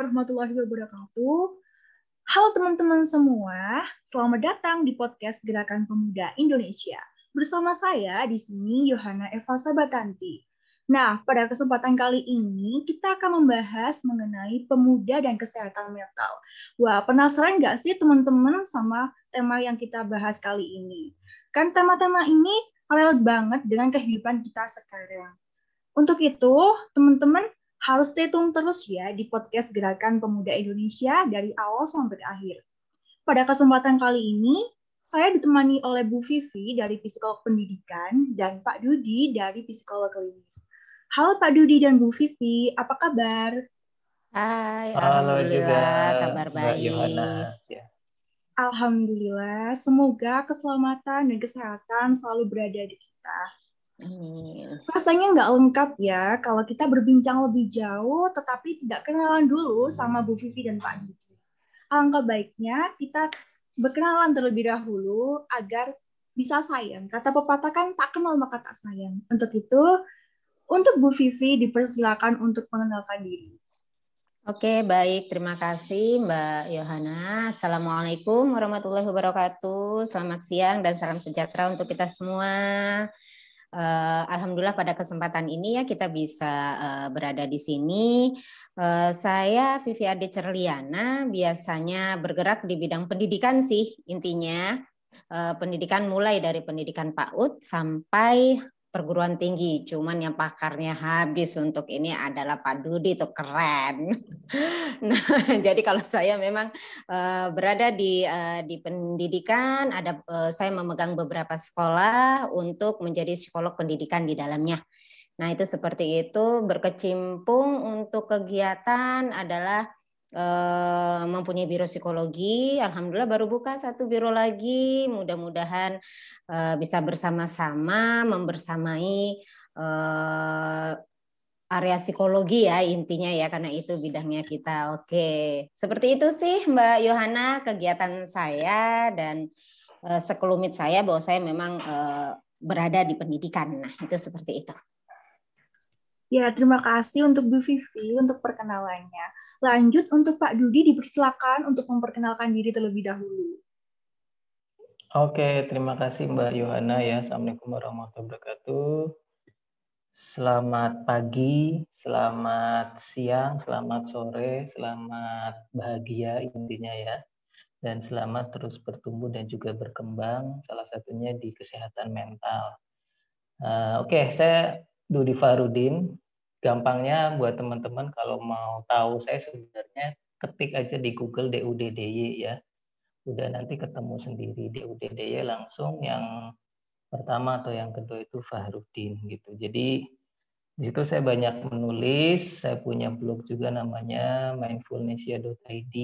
warahmatullahi wabarakatuh. Halo teman-teman semua, selamat datang di podcast Gerakan Pemuda Indonesia. Bersama saya di sini Yohana Eva Sabatanti. Nah, pada kesempatan kali ini kita akan membahas mengenai pemuda dan kesehatan mental. Wah, penasaran nggak sih teman-teman sama tema yang kita bahas kali ini? Kan tema-tema ini relate banget dengan kehidupan kita sekarang. Untuk itu, teman-teman harus stay tune terus ya di podcast Gerakan Pemuda Indonesia dari awal sampai akhir. Pada kesempatan kali ini, saya ditemani oleh Bu Vivi dari Psikolog Pendidikan dan Pak Dudi dari Psikolog Klinis. Halo Pak Dudi dan Bu Vivi, apa kabar? Hai, Halo juga, kabar baik. Yohana. Ya. Alhamdulillah, semoga keselamatan dan kesehatan selalu berada di kita. Amin. Rasanya nggak lengkap ya kalau kita berbincang lebih jauh tetapi tidak kenalan dulu sama Bu Vivi dan Pak Didi. Alangkah baiknya kita berkenalan terlebih dahulu agar bisa sayang. Kata pepatah kan tak kenal maka tak sayang. Untuk itu, untuk Bu Vivi dipersilakan untuk mengenalkan diri. Oke, baik. Terima kasih Mbak Yohana. Assalamualaikum warahmatullahi wabarakatuh. Selamat siang dan salam sejahtera untuk kita semua. Uh, Alhamdulillah pada kesempatan ini ya kita bisa uh, berada di sini. Uh, saya Vivi Ade Cerliana biasanya bergerak di bidang pendidikan sih intinya. Uh, pendidikan mulai dari pendidikan PAUD sampai perguruan tinggi. Cuman yang pakarnya habis untuk ini adalah Pak Dudi itu keren. nah, jadi kalau saya memang uh, berada di uh, di pendidikan, ada uh, saya memegang beberapa sekolah untuk menjadi psikolog pendidikan di dalamnya. Nah, itu seperti itu berkecimpung untuk kegiatan adalah mempunyai biro psikologi. Alhamdulillah baru buka satu biro lagi. Mudah-mudahan uh, bisa bersama-sama membersamai uh, area psikologi ya intinya ya karena itu bidangnya kita. Oke, seperti itu sih Mbak Yohana kegiatan saya dan sekelumit saya bahwa saya memang berada di pendidikan. Nah itu seperti itu. Ya, terima kasih untuk Bu Vivi untuk perkenalannya. Lanjut untuk Pak Dudi dipersilakan untuk memperkenalkan diri terlebih dahulu. Oke, terima kasih Mbak Yohana ya. Assalamualaikum warahmatullahi wabarakatuh. Selamat pagi, selamat siang, selamat sore, selamat bahagia intinya ya. Dan selamat terus bertumbuh dan juga berkembang, salah satunya di kesehatan mental. Uh, Oke, okay, saya Dudi Farudin, gampangnya buat teman-teman kalau mau tahu saya sebenarnya ketik aja di Google DUDDY ya. Udah nanti ketemu sendiri DUDDY langsung yang pertama atau yang kedua itu Fahrudin gitu. Jadi di situ saya banyak menulis, saya punya blog juga namanya mindfulnessia.id.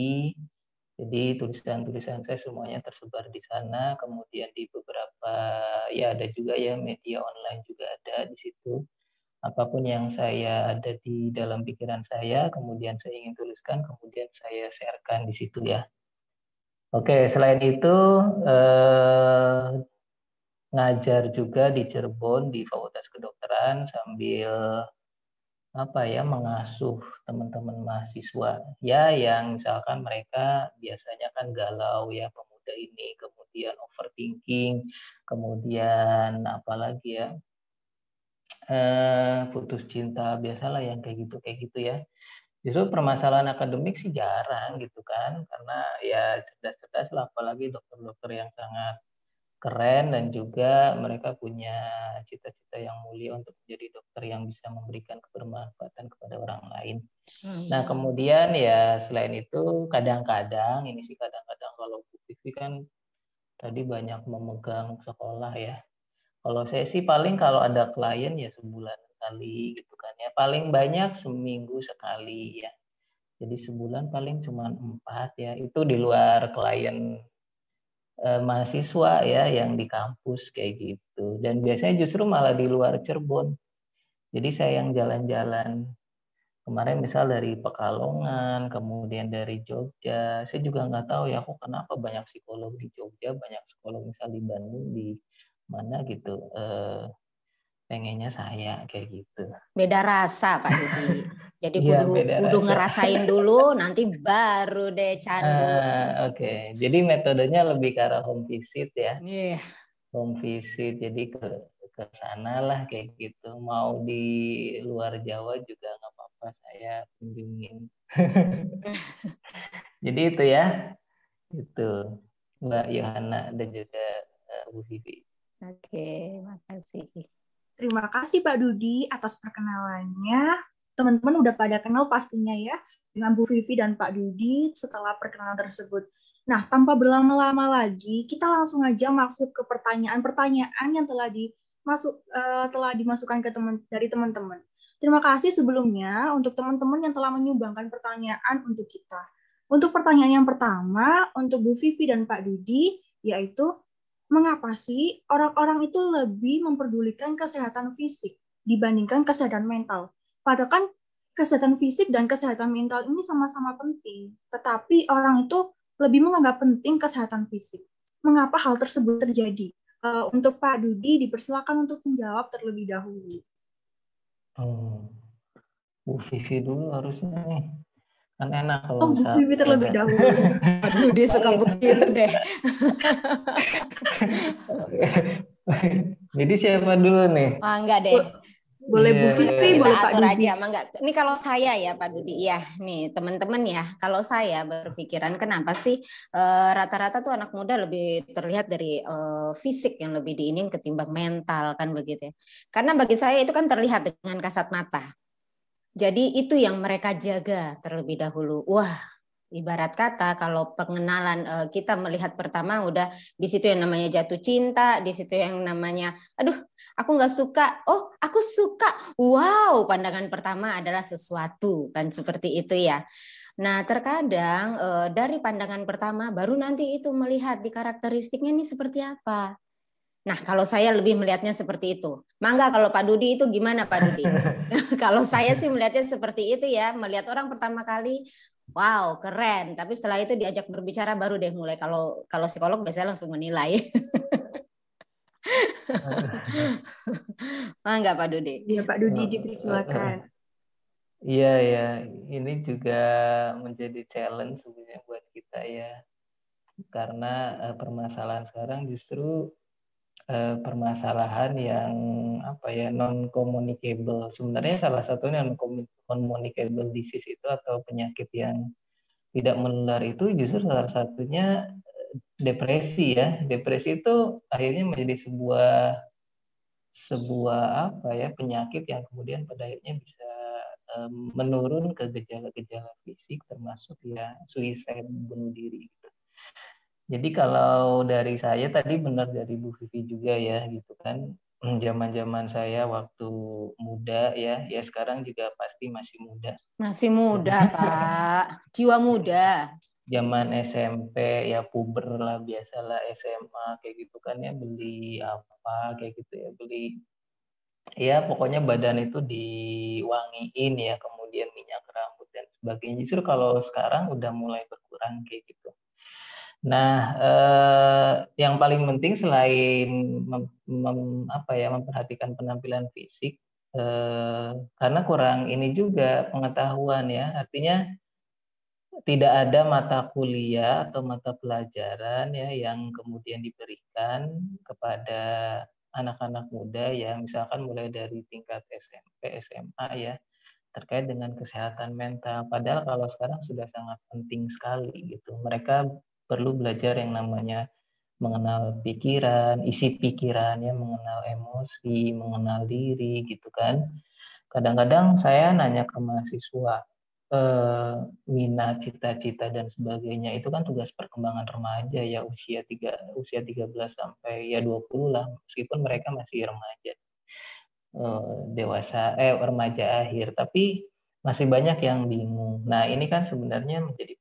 Jadi tulisan-tulisan saya semuanya tersebar di sana, kemudian di beberapa ya ada juga ya media online juga ada di situ apa pun yang saya ada di dalam pikiran saya, kemudian saya ingin tuliskan, kemudian saya sharekan di situ ya. Oke, selain itu eh, ngajar juga di Cirebon di Fakultas Kedokteran sambil apa ya mengasuh teman-teman mahasiswa ya yang misalkan mereka biasanya kan galau ya pemuda ini kemudian overthinking kemudian apalagi ya eh, putus cinta biasalah yang kayak gitu kayak gitu ya justru permasalahan akademik sih jarang gitu kan karena ya cerdas-cerdas lah apalagi dokter-dokter yang sangat keren dan juga mereka punya cita-cita yang mulia untuk menjadi dokter yang bisa memberikan kebermanfaatan kepada orang lain. Hmm. Nah kemudian ya selain itu kadang-kadang ini sih kadang-kadang kalau Bu kan tadi banyak memegang sekolah ya kalau saya sih paling kalau ada klien ya sebulan sekali gitu kan ya. Paling banyak seminggu sekali ya. Jadi sebulan paling cuma empat ya. Itu di luar klien eh, mahasiswa ya yang di kampus kayak gitu. Dan biasanya justru malah di luar Cirebon. Jadi saya yang jalan-jalan kemarin misal dari Pekalongan, kemudian dari Jogja. Saya juga nggak tahu ya kok kenapa banyak psikolog di Jogja, banyak psikolog misal di Bandung, di mana gitu eh, pengennya saya kayak gitu. Beda rasa Pak Didi. Jadi iya, kudu, ya, kudu ngerasain dulu, nanti baru deh candu. Uh, Oke, okay. jadi metodenya lebih ke arah home visit ya. Yeah. Home visit, jadi ke ke sana lah kayak gitu. Mau di luar Jawa juga nggak apa-apa saya kunjungin. jadi itu ya, itu Mbak Yohana dan juga uh, Bu Vivi. Oke, makasih. Terima kasih Pak Dudi atas perkenalannya. Teman-teman udah pada kenal pastinya ya dengan Bu Vivi dan Pak Dudi setelah perkenalan tersebut. Nah, tanpa berlama-lama lagi, kita langsung aja masuk ke pertanyaan-pertanyaan yang telah dimasuk uh, telah dimasukkan ke teman dari teman-teman. Terima kasih sebelumnya untuk teman-teman yang telah menyumbangkan pertanyaan untuk kita. Untuk pertanyaan yang pertama, untuk Bu Vivi dan Pak Dudi, yaitu mengapa sih orang-orang itu lebih memperdulikan kesehatan fisik dibandingkan kesehatan mental? Padahal kan kesehatan fisik dan kesehatan mental ini sama-sama penting, tetapi orang itu lebih menganggap penting kesehatan fisik. Mengapa hal tersebut terjadi? Uh, untuk Pak Dudi, dipersilakan untuk menjawab terlebih dahulu. Oh, Bu Vivi dulu harusnya nih kan enak kalau oh, misal bibit terlebih dahulu aduh dia suka begitu deh jadi siapa dulu nih ah enggak deh boleh Bu iya, Fitri, iya. boleh Pak atur Dudi. aja, enggak. Ini kalau saya ya Pak Dudi, ya nih teman-teman ya, kalau saya berpikiran kenapa sih eh, rata-rata uh, tuh anak muda lebih terlihat dari uh, fisik yang lebih diinin ketimbang mental kan begitu ya. Karena bagi saya itu kan terlihat dengan kasat mata. Jadi itu yang mereka jaga terlebih dahulu. Wah, ibarat kata kalau pengenalan uh, kita melihat pertama udah di situ yang namanya jatuh cinta, di situ yang namanya aduh, aku nggak suka. Oh, aku suka. Wow, pandangan pertama adalah sesuatu kan seperti itu ya. Nah, terkadang uh, dari pandangan pertama baru nanti itu melihat di karakteristiknya ini seperti apa. Nah, kalau saya lebih melihatnya seperti itu. Mangga kalau Pak Dudi itu gimana Pak Dudi? kalau saya sih melihatnya seperti itu ya, melihat orang pertama kali, wow keren. Tapi setelah itu diajak berbicara baru deh mulai. Kalau kalau psikolog biasanya langsung menilai. Mangga Pak Dudi. Iya Pak Dudi dipersilakan. Iya ya, ini juga menjadi challenge sebenarnya buat kita ya, karena uh, permasalahan sekarang justru uh, permasalahan yang apa ya non communicable. Sebenarnya salah satunya non communicable disease itu atau penyakit yang tidak menular itu justru salah satunya eh, depresi ya. Depresi itu akhirnya menjadi sebuah sebuah apa ya penyakit yang kemudian pada akhirnya bisa um, menurun ke gejala-gejala fisik termasuk ya suicide bunuh diri gitu. Jadi kalau dari saya tadi benar dari Bu Vivi juga ya gitu kan. Hmm, zaman-zaman saya waktu muda ya, ya sekarang juga pasti masih muda. Masih muda, Pak. Jiwa muda. Zaman SMP ya puber lah biasalah SMA kayak gitu kan ya beli apa kayak gitu ya beli ya pokoknya badan itu diwangiin ya kemudian minyak rambut dan sebagainya justru kalau sekarang udah mulai berkurang kayak gitu Nah, eh, yang paling penting selain mem, mem, apa ya memperhatikan penampilan fisik, eh, karena kurang ini juga pengetahuan ya, artinya tidak ada mata kuliah atau mata pelajaran ya yang kemudian diberikan kepada anak-anak muda ya, misalkan mulai dari tingkat SMP, SMA ya, terkait dengan kesehatan mental. Padahal kalau sekarang sudah sangat penting sekali gitu. Mereka perlu belajar yang namanya mengenal pikiran, isi pikiran ya, mengenal emosi, mengenal diri gitu kan. Kadang-kadang saya nanya ke mahasiswa eh, minat, cita-cita dan sebagainya itu kan tugas perkembangan remaja ya usia tiga usia 13 sampai ya 20 lah meskipun mereka masih remaja. Eh, dewasa eh remaja akhir tapi masih banyak yang bingung. Nah, ini kan sebenarnya menjadi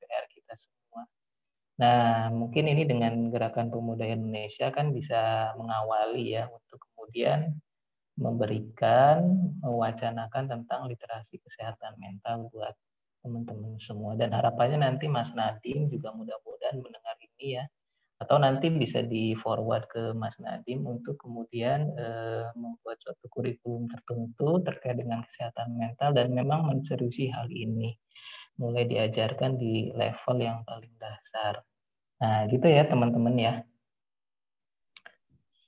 Nah, mungkin ini dengan Gerakan Pemuda Indonesia kan bisa mengawali ya untuk kemudian memberikan, mewacanakan tentang literasi kesehatan mental buat teman-teman semua. Dan harapannya nanti Mas Nadim juga mudah-mudahan mendengar ini ya, atau nanti bisa di forward ke Mas Nadim untuk kemudian uh, membuat suatu kurikulum tertentu terkait dengan kesehatan mental dan memang menseriusi hal ini mulai diajarkan di level yang paling dasar. Nah, gitu ya teman-teman ya.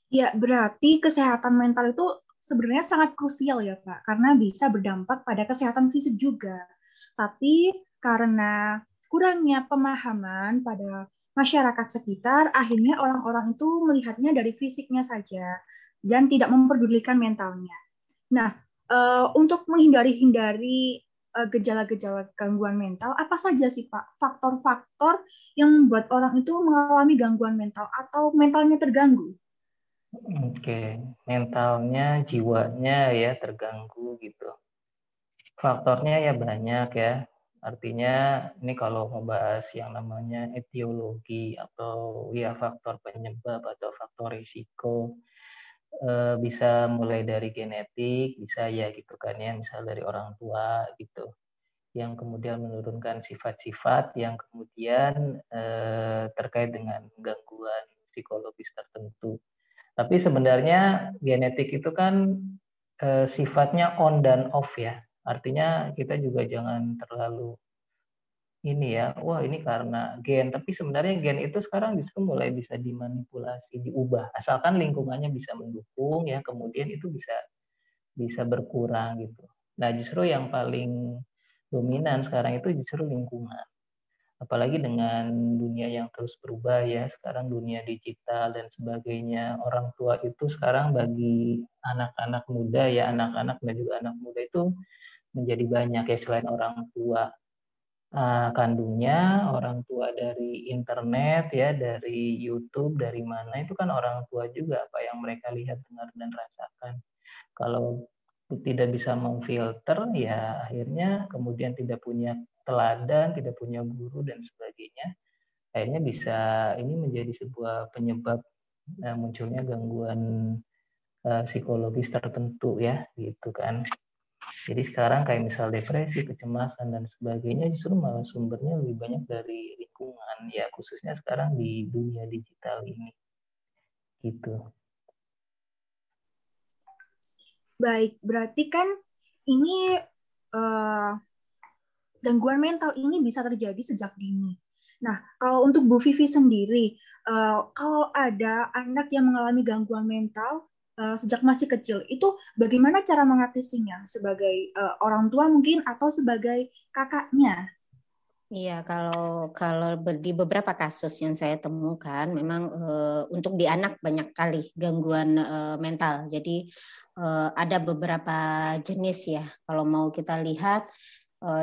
Ya, berarti kesehatan mental itu sebenarnya sangat krusial ya Pak, karena bisa berdampak pada kesehatan fisik juga. Tapi karena kurangnya pemahaman pada masyarakat sekitar, akhirnya orang-orang itu melihatnya dari fisiknya saja dan tidak memperdulikan mentalnya. Nah, uh, untuk menghindari-hindari gejala-gejala gangguan mental, apa saja sih Pak faktor-faktor yang membuat orang itu mengalami gangguan mental atau mentalnya terganggu? Oke, mentalnya, jiwanya ya terganggu gitu. Faktornya ya banyak ya. Artinya ini kalau membahas yang namanya etiologi atau ya faktor penyebab atau faktor risiko eh, bisa mulai dari genetik, bisa ya gitu kan ya, misal dari orang tua gitu yang kemudian menurunkan sifat-sifat yang kemudian eh, terkait dengan gangguan psikologis tertentu. Tapi sebenarnya genetik itu kan eh, sifatnya on dan off ya. Artinya kita juga jangan terlalu ini ya, wah ini karena gen. Tapi sebenarnya gen itu sekarang justru mulai bisa dimanipulasi, diubah. Asalkan lingkungannya bisa mendukung ya, kemudian itu bisa bisa berkurang gitu. Nah justru yang paling dominan sekarang itu justru lingkungan. Apalagi dengan dunia yang terus berubah ya, sekarang dunia digital dan sebagainya. Orang tua itu sekarang bagi anak-anak muda ya, anak-anak dan juga anak muda itu menjadi banyak ya selain orang tua uh, kandungnya, orang tua dari internet ya, dari YouTube, dari mana itu kan orang tua juga apa yang mereka lihat, dengar dan rasakan. Kalau tidak bisa memfilter ya akhirnya kemudian tidak punya teladan, tidak punya guru dan sebagainya. Akhirnya bisa ini menjadi sebuah penyebab uh, munculnya gangguan uh, psikologis tertentu ya, gitu kan. Jadi sekarang kayak misal depresi, kecemasan dan sebagainya justru malah sumbernya lebih banyak dari lingkungan ya khususnya sekarang di dunia digital ini. Gitu. Baik, berarti kan ini uh, gangguan mental ini bisa terjadi sejak dini. Nah, kalau untuk Bu Vivi sendiri, uh, kalau ada anak yang mengalami gangguan mental, uh, sejak masih kecil itu bagaimana cara mengatasinya sebagai uh, orang tua mungkin atau sebagai kakaknya Iya, kalau kalau di beberapa kasus yang saya temukan, memang uh, untuk di anak banyak kali gangguan uh, mental. Jadi uh, ada beberapa jenis ya. Kalau mau kita lihat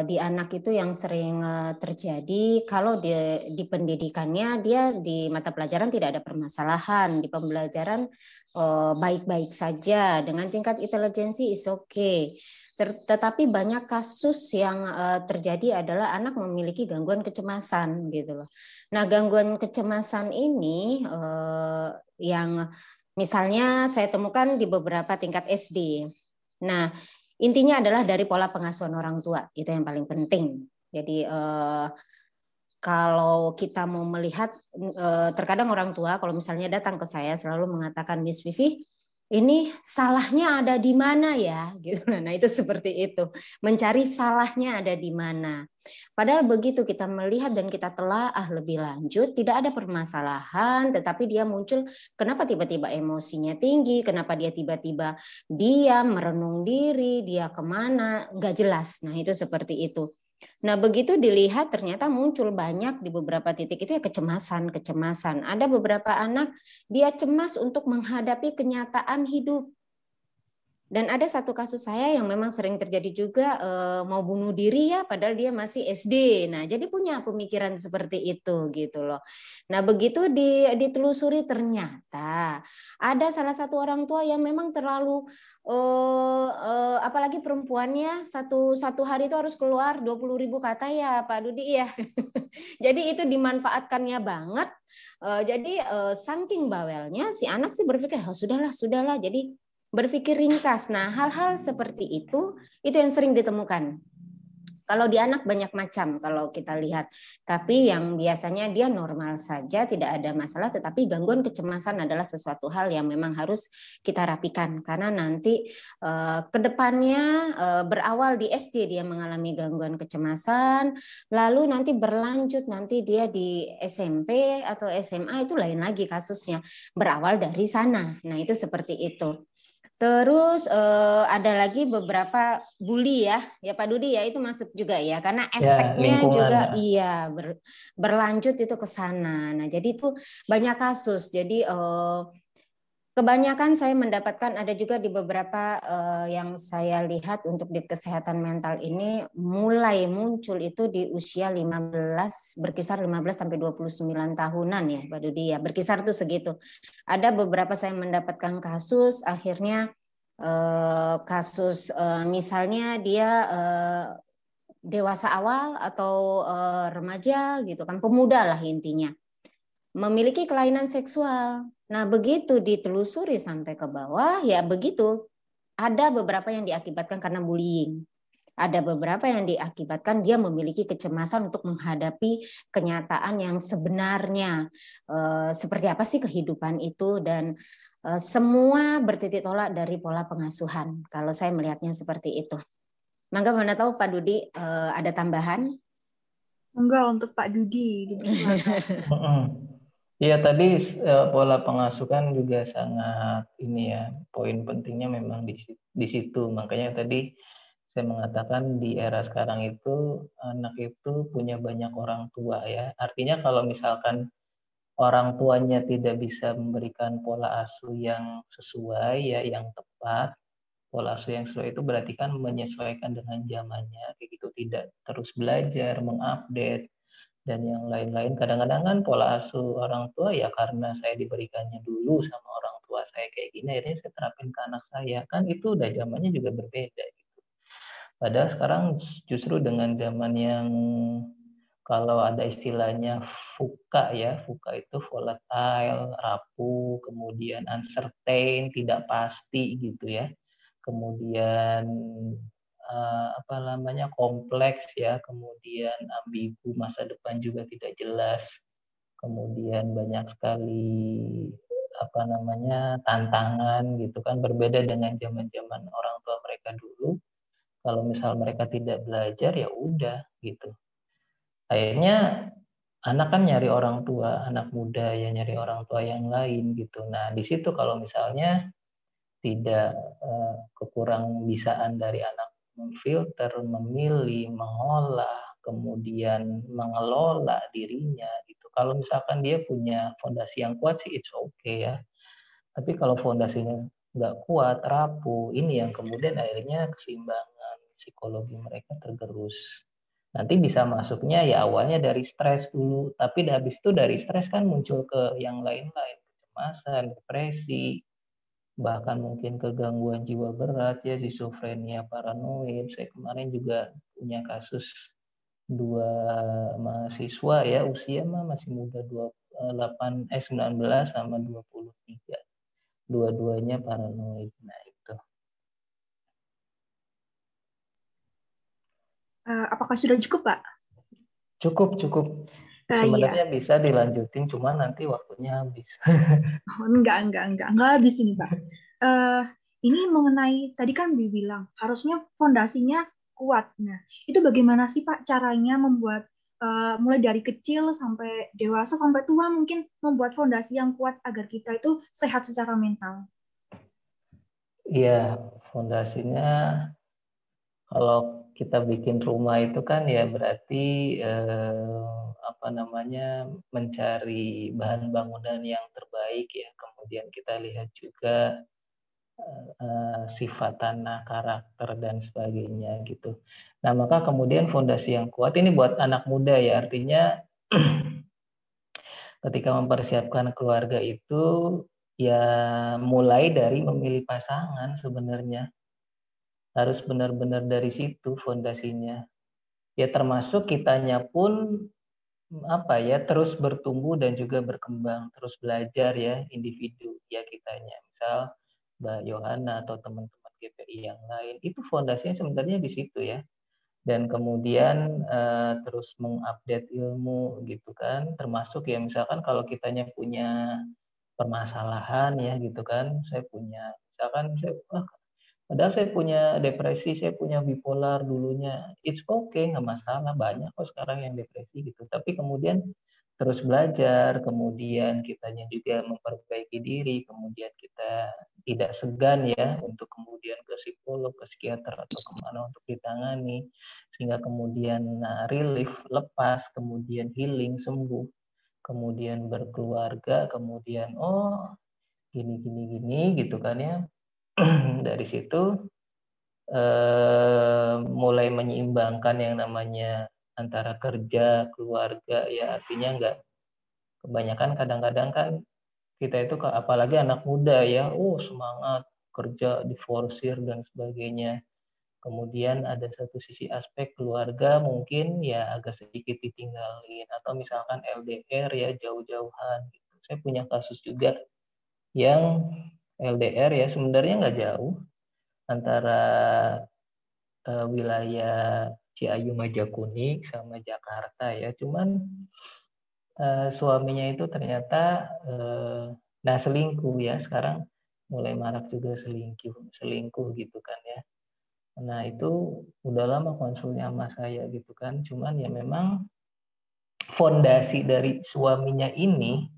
di anak itu yang sering uh, terjadi kalau di, di pendidikannya dia di mata pelajaran tidak ada permasalahan di pembelajaran baik-baik uh, saja dengan tingkat intelijensi is okay tetapi banyak kasus yang terjadi adalah anak memiliki gangguan kecemasan gitu loh. Nah, gangguan kecemasan ini yang misalnya saya temukan di beberapa tingkat SD. Nah, Intinya adalah dari pola pengasuhan orang tua, itu yang paling penting. Jadi eh, kalau kita mau melihat eh, terkadang orang tua kalau misalnya datang ke saya selalu mengatakan Miss Vivi, ini salahnya ada di mana ya? Gitu. Nah itu seperti itu. Mencari salahnya ada di mana. Padahal begitu kita melihat dan kita telah ah lebih lanjut tidak ada permasalahan tetapi dia muncul kenapa tiba-tiba emosinya tinggi? Kenapa dia tiba-tiba diam merenung diri? Dia ke mana? Nggak jelas. Nah itu seperti itu Nah, begitu dilihat ternyata muncul banyak di beberapa titik itu ya kecemasan-kecemasan. Ada beberapa anak dia cemas untuk menghadapi kenyataan hidup. Dan ada satu kasus saya yang memang sering terjadi juga e, mau bunuh diri ya padahal dia masih SD. Nah, jadi punya pemikiran seperti itu gitu loh. Nah, begitu ditelusuri ternyata ada salah satu orang tua yang memang terlalu uh, apalagi perempuannya satu satu hari itu harus keluar 20 ribu kata ya Pak Dudi ya. jadi itu dimanfaatkannya banget. Jadi saking bawelnya si anak sih berpikir oh, sudahlah sudahlah. Jadi berpikir ringkas. Nah, hal-hal seperti itu itu yang sering ditemukan. Kalau di anak banyak macam kalau kita lihat. Tapi yang biasanya dia normal saja, tidak ada masalah, tetapi gangguan kecemasan adalah sesuatu hal yang memang harus kita rapikan karena nanti eh, ke depannya eh, berawal di SD dia mengalami gangguan kecemasan, lalu nanti berlanjut nanti dia di SMP atau SMA itu lain lagi kasusnya. Berawal dari sana. Nah, itu seperti itu. Terus uh, ada lagi beberapa bully ya, ya Pak Dudi ya itu masuk juga ya, karena ya, efeknya ya, juga iya ber, berlanjut itu ke sana. Nah jadi itu banyak kasus. Jadi uh, kebanyakan saya mendapatkan ada juga di beberapa uh, yang saya lihat untuk di kesehatan mental ini mulai muncul itu di usia 15 berkisar 15 sampai 29 tahunan ya Pak Dudi ya berkisar tuh segitu. Ada beberapa saya mendapatkan kasus akhirnya uh, kasus uh, misalnya dia uh, dewasa awal atau uh, remaja gitu kan pemuda lah intinya memiliki kelainan seksual. Nah, begitu ditelusuri sampai ke bawah, ya begitu. Ada beberapa yang diakibatkan karena bullying. Ada beberapa yang diakibatkan dia memiliki kecemasan untuk menghadapi kenyataan yang sebenarnya e, seperti apa sih kehidupan itu dan e, semua bertitik tolak dari pola pengasuhan. Kalau saya melihatnya seperti itu. Mangga mana tahu Pak Dudi e, ada tambahan? Enggak untuk Pak Dudi. Iya tadi uh, pola pengasuhan juga sangat ini ya poin pentingnya memang di di situ. Makanya tadi saya mengatakan di era sekarang itu anak itu punya banyak orang tua ya. Artinya kalau misalkan orang tuanya tidak bisa memberikan pola asuh yang sesuai ya yang tepat pola asuh yang sesuai itu berarti kan menyesuaikan dengan zamannya. Kayak gitu tidak terus belajar mengupdate dan yang lain-lain. Kadang-kadang kan pola asuh orang tua ya karena saya diberikannya dulu sama orang tua saya kayak gini, akhirnya saya terapin ke anak saya. Kan itu udah zamannya juga berbeda gitu. Padahal sekarang justru dengan zaman yang kalau ada istilahnya fuka ya, fuka itu volatile, rapuh, kemudian uncertain, tidak pasti gitu ya. Kemudian uh, apa namanya kompleks ya, kemudian ambigu masa depan juga tidak jelas, kemudian banyak sekali apa namanya tantangan gitu kan berbeda dengan zaman-zaman orang tua mereka dulu. Kalau misal mereka tidak belajar ya udah gitu. Akhirnya anak kan nyari orang tua, anak muda ya nyari orang tua yang lain gitu. Nah, di situ kalau misalnya tidak uh, kekurang bisaan dari anak memfilter, memilih, mengolah, kemudian mengelola dirinya gitu. Kalau misalkan dia punya fondasi yang kuat sih it's okay ya. Tapi kalau fondasinya nggak kuat, rapuh, ini yang kemudian akhirnya keseimbangan psikologi mereka tergerus. Nanti bisa masuknya ya awalnya dari stres dulu, tapi habis itu dari stres kan muncul ke yang lain-lain, kecemasan, depresi, bahkan mungkin kegangguan jiwa berat ya schizofrenia paranoid. Saya kemarin juga punya kasus dua mahasiswa ya usia mah masih muda 28 eh 19 sama 23 dua-duanya paranoid. Nah itu. Uh, apakah sudah cukup pak? Cukup cukup Uh, Sebenarnya iya. bisa dilanjutin, cuma nanti waktunya habis. oh, enggak, enggak, enggak, enggak habis ini Pak. Uh, ini mengenai tadi kan bilang harusnya fondasinya kuat. Nah, itu bagaimana sih Pak caranya membuat uh, mulai dari kecil sampai dewasa sampai tua mungkin membuat fondasi yang kuat agar kita itu sehat secara mental? Iya, fondasinya kalau kita bikin rumah itu kan ya berarti eh, apa namanya mencari bahan bangunan yang terbaik ya. Kemudian kita lihat juga uh, sifat tanah karakter dan sebagainya gitu. Nah maka kemudian fondasi yang kuat ini buat anak muda ya. Artinya ketika mempersiapkan keluarga itu ya mulai dari memilih pasangan sebenarnya. Harus benar-benar dari situ fondasinya. Ya termasuk kitanya pun apa ya terus bertumbuh dan juga berkembang terus belajar ya individu ya kitanya. Misal Mbak Yohana atau teman-teman GPI yang lain itu fondasinya sebenarnya di situ ya. Dan kemudian uh, terus mengupdate ilmu gitu kan termasuk ya misalkan kalau kitanya punya permasalahan ya gitu kan saya punya misalkan saya ah, padahal saya punya depresi saya punya bipolar dulunya. It's okay nggak masalah banyak kok sekarang yang depresi gitu. Tapi kemudian terus belajar, kemudian kitanya juga memperbaiki diri, kemudian kita tidak segan ya untuk kemudian ke psikolog, ke psikiater atau ke mana untuk ditangani, sehingga kemudian nah, relief, lepas, kemudian healing, sembuh, kemudian berkeluarga, kemudian oh gini gini gini gitu kan ya dari situ eh, mulai menyeimbangkan yang namanya antara kerja, keluarga, ya artinya enggak kebanyakan kadang-kadang kan kita itu apalagi anak muda ya, oh semangat kerja diforsir dan sebagainya. Kemudian ada satu sisi aspek keluarga mungkin ya agak sedikit ditinggalin atau misalkan LDR ya jauh-jauhan gitu. Saya punya kasus juga yang LDR ya sebenarnya nggak jauh antara uh, wilayah Ciayu Majakuning sama Jakarta ya. Cuman uh, suaminya itu ternyata uh, nah selingkuh ya. Sekarang mulai marak juga selingkuh, selingkuh gitu kan ya. Nah, itu udah lama konsulnya sama saya gitu kan. Cuman ya memang fondasi dari suaminya ini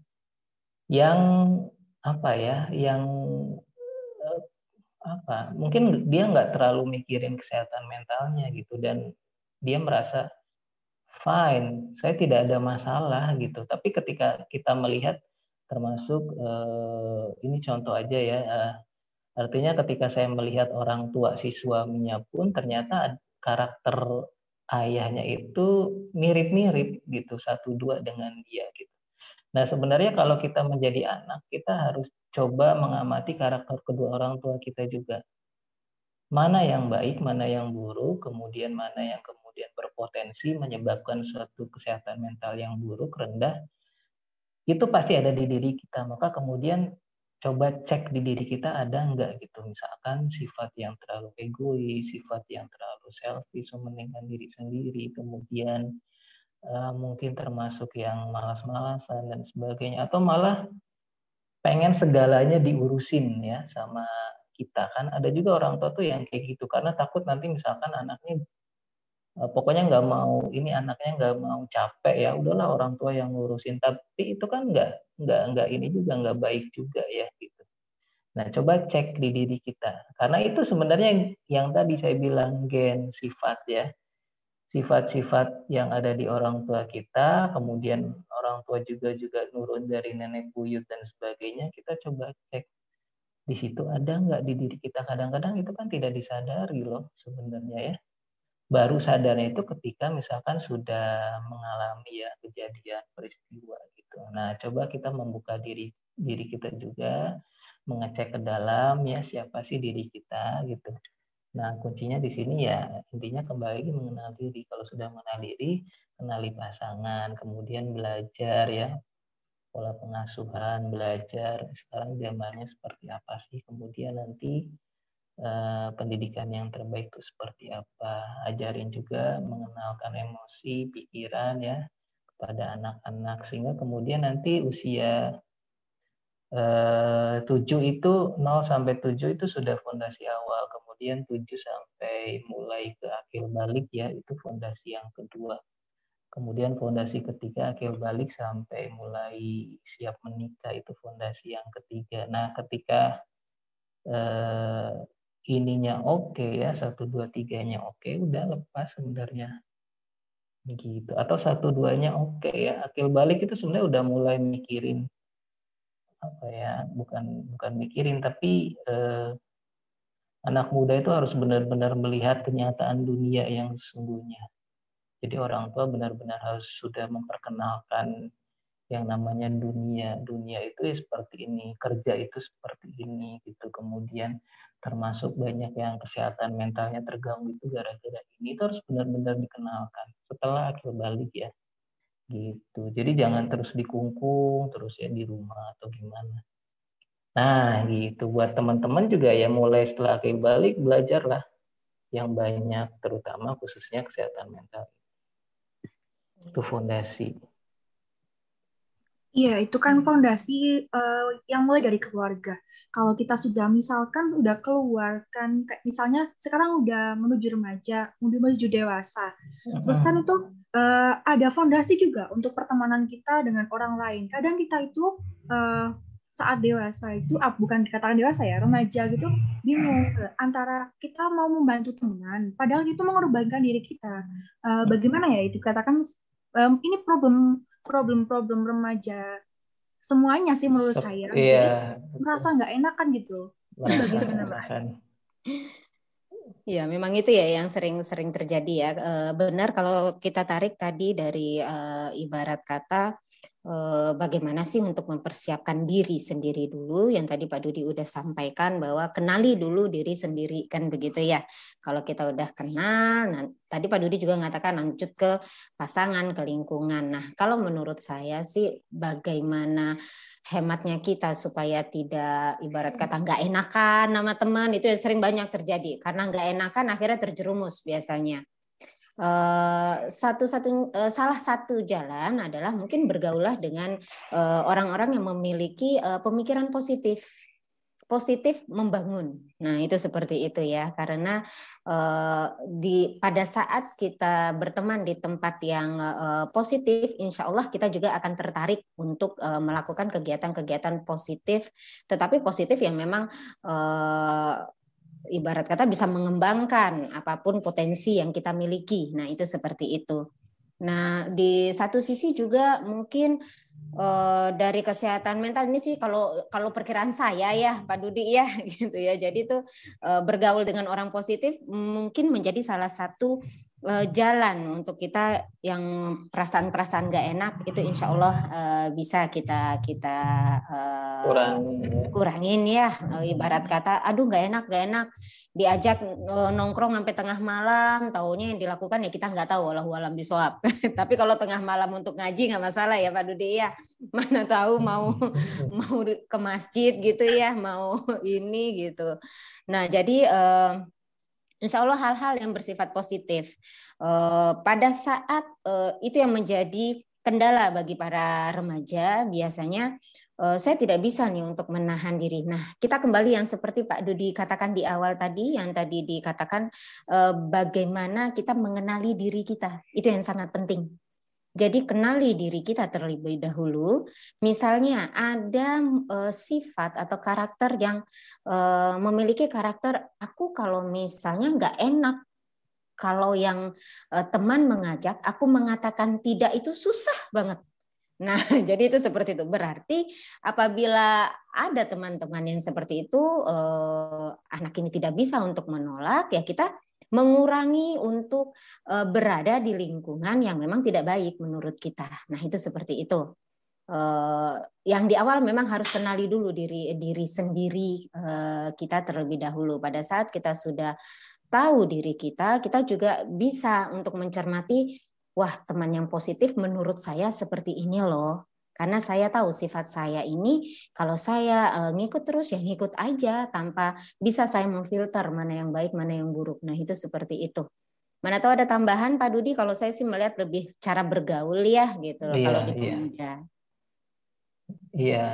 yang apa ya, yang apa mungkin dia nggak terlalu mikirin kesehatan mentalnya gitu dan dia merasa fine, saya tidak ada masalah gitu. Tapi ketika kita melihat termasuk uh, ini contoh aja ya, uh, artinya ketika saya melihat orang tua si suaminya pun ternyata karakter ayahnya itu mirip-mirip gitu satu dua dengan dia gitu. Nah sebenarnya kalau kita menjadi anak kita harus coba mengamati karakter kedua orang tua kita juga mana yang baik, mana yang buruk, kemudian mana yang kemudian berpotensi menyebabkan suatu kesehatan mental yang buruk, rendah, itu pasti ada di diri kita. Maka kemudian coba cek di diri kita ada enggak gitu. Misalkan sifat yang terlalu egois, sifat yang terlalu selfish, mementingkan diri sendiri, kemudian uh, mungkin termasuk yang malas-malasan dan sebagainya, atau malah pengen segalanya diurusin ya sama kita. Kan ada juga orang tua tuh yang kayak gitu. Karena takut nanti misalkan anaknya eh, pokoknya nggak mau ini anaknya nggak mau capek ya udahlah orang tua yang ngurusin. Tapi itu kan nggak nggak nggak ini juga nggak baik juga ya gitu. Nah coba cek di diri kita. Karena itu sebenarnya yang tadi saya bilang gen sifat ya sifat-sifat yang ada di orang tua kita kemudian orang tua juga juga nurun dari nenek buyut dan sebagainya kita coba cek di situ ada nggak di diri kita? Kadang-kadang itu kan tidak disadari loh sebenarnya ya. Baru sadarnya itu ketika misalkan sudah mengalami ya kejadian peristiwa gitu. Nah coba kita membuka diri diri kita juga mengecek ke dalam ya siapa sih diri kita gitu nah kuncinya di sini ya intinya kembali mengenal diri. Kalau sudah mengenal diri kenali pasangan kemudian belajar ya pola pengasuhan, belajar sekarang zamannya seperti apa sih, kemudian nanti eh, pendidikan yang terbaik itu seperti apa, ajarin juga mengenalkan emosi, pikiran ya kepada anak-anak sehingga kemudian nanti usia eh, 7 itu 0 sampai 7 itu sudah fondasi awal, kemudian 7 sampai mulai ke akhir balik ya itu fondasi yang kedua Kemudian fondasi ketiga akhir balik sampai mulai siap menikah itu fondasi yang ketiga. Nah, ketika eh, ininya oke okay ya satu dua tiganya oke, okay, udah lepas sebenarnya gitu. Atau satu duanya oke okay ya. Akhir balik itu sebenarnya udah mulai mikirin apa ya, bukan bukan mikirin tapi eh, anak muda itu harus benar-benar melihat kenyataan dunia yang sesungguhnya jadi orang tua benar-benar harus sudah memperkenalkan yang namanya dunia. Dunia itu ya seperti ini, kerja itu seperti ini gitu. Kemudian termasuk banyak yang kesehatan mentalnya terganggu itu gara-gara ini itu harus benar-benar dikenalkan setelah akhir balik ya gitu jadi jangan terus dikungkung terus ya di rumah atau gimana nah gitu buat teman-teman juga ya mulai setelah akhir balik belajarlah yang banyak, terutama khususnya kesehatan mental. Itu fondasi. Iya, itu kan fondasi uh, yang mulai dari keluarga. Kalau kita sudah misalkan udah keluar kan, kayak misalnya sekarang udah menuju remaja, udah menuju dewasa, terus kan itu uh, ada fondasi juga untuk pertemanan kita dengan orang lain. Kadang kita itu uh, saat dewasa itu, ah, bukan dikatakan dewasa ya, remaja gitu, bingung antara kita mau membantu teman, padahal itu mengorbankan diri kita. Uh, bagaimana ya itu katakan um, ini problem problem-problem remaja semuanya sih menurut saya. Iya. merasa nggak enakan gitu. Bagaimana Ya, memang itu ya yang sering-sering terjadi ya. E, benar kalau kita tarik tadi dari e, ibarat kata Eh, bagaimana sih untuk mempersiapkan diri sendiri dulu yang tadi Pak Dudi udah sampaikan bahwa kenali dulu diri sendiri kan begitu ya. Kalau kita udah kenal, nah, tadi Pak Dudi juga mengatakan lanjut ke pasangan, ke lingkungan. Nah, kalau menurut saya sih bagaimana hematnya kita supaya tidak ibarat kata nggak enakan nama teman itu yang sering banyak terjadi. Karena nggak enakan akhirnya terjerumus biasanya. Uh, satu satu uh, salah satu jalan adalah mungkin bergaulah dengan eh, orang-orang uh, yang memiliki uh, pemikiran positif positif membangun. Nah, itu seperti itu ya. Karena uh, di pada saat kita berteman di tempat yang uh, positif, insya Allah kita juga akan tertarik untuk uh, melakukan kegiatan-kegiatan positif, tetapi positif yang memang ibarat kata bisa mengembangkan apa pun potensi yang kita miliki. Nah, itu seperti itu. Nah, di satu sisi juga mungkin uh, dari kesehatan mental ini sih kalau kalau perkiraan saya ya Pak Dudi ya gitu ya. Jadi itu uh, bergaul dengan orang positif mungkin menjadi salah satu uh, jalan untuk kita yang perasaan-perasaan gak enak itu insya Allah uh, bisa kita kita uh, kurangin. kurangin ya uh, ibarat kata aduh gak enak gak enak. Diajak uh, nongkrong sampai tengah malam taunya yang dilakukan ya kita nggak tahu walau alam bisawab. Tapi kalau tengah malam untuk ngaji nggak masalah ya Pak Dudi ya. Mana tahu mau mau ke masjid gitu ya mau ini gitu. Nah jadi uh, Insya Allah hal-hal yang bersifat positif. Uh, pada saat uh, itu yang menjadi kendala bagi para remaja, biasanya uh, saya tidak bisa nih untuk menahan diri. Nah, kita kembali yang seperti Pak Dudi katakan di awal tadi, yang tadi dikatakan bagaimana kita mengenali diri kita. Itu yang sangat penting. Jadi kenali diri kita terlebih dahulu. Misalnya ada uh, sifat atau karakter yang uh, memiliki karakter aku kalau misalnya nggak enak kalau yang uh, teman mengajak aku mengatakan tidak itu susah banget. Nah, jadi itu seperti itu. Berarti apabila ada teman-teman yang seperti itu, uh, anak ini tidak bisa untuk menolak, ya kita mengurangi untuk uh, berada di lingkungan yang memang tidak baik menurut kita. Nah, itu seperti itu. Uh, yang di awal memang harus kenali dulu diri diri sendiri uh, kita terlebih dahulu. Pada saat kita sudah tahu diri kita, kita juga bisa untuk mencermati, wah teman yang positif menurut saya seperti ini loh. Karena saya tahu sifat saya ini kalau saya uh, ngikut terus ya ngikut aja tanpa bisa saya memfilter mana yang baik, mana yang buruk. Nah, itu seperti itu. Mana tahu ada tambahan Pak Dudi kalau saya sih melihat lebih cara bergaul ya gitu loh iya, kalau di iya. pemuda. Iya.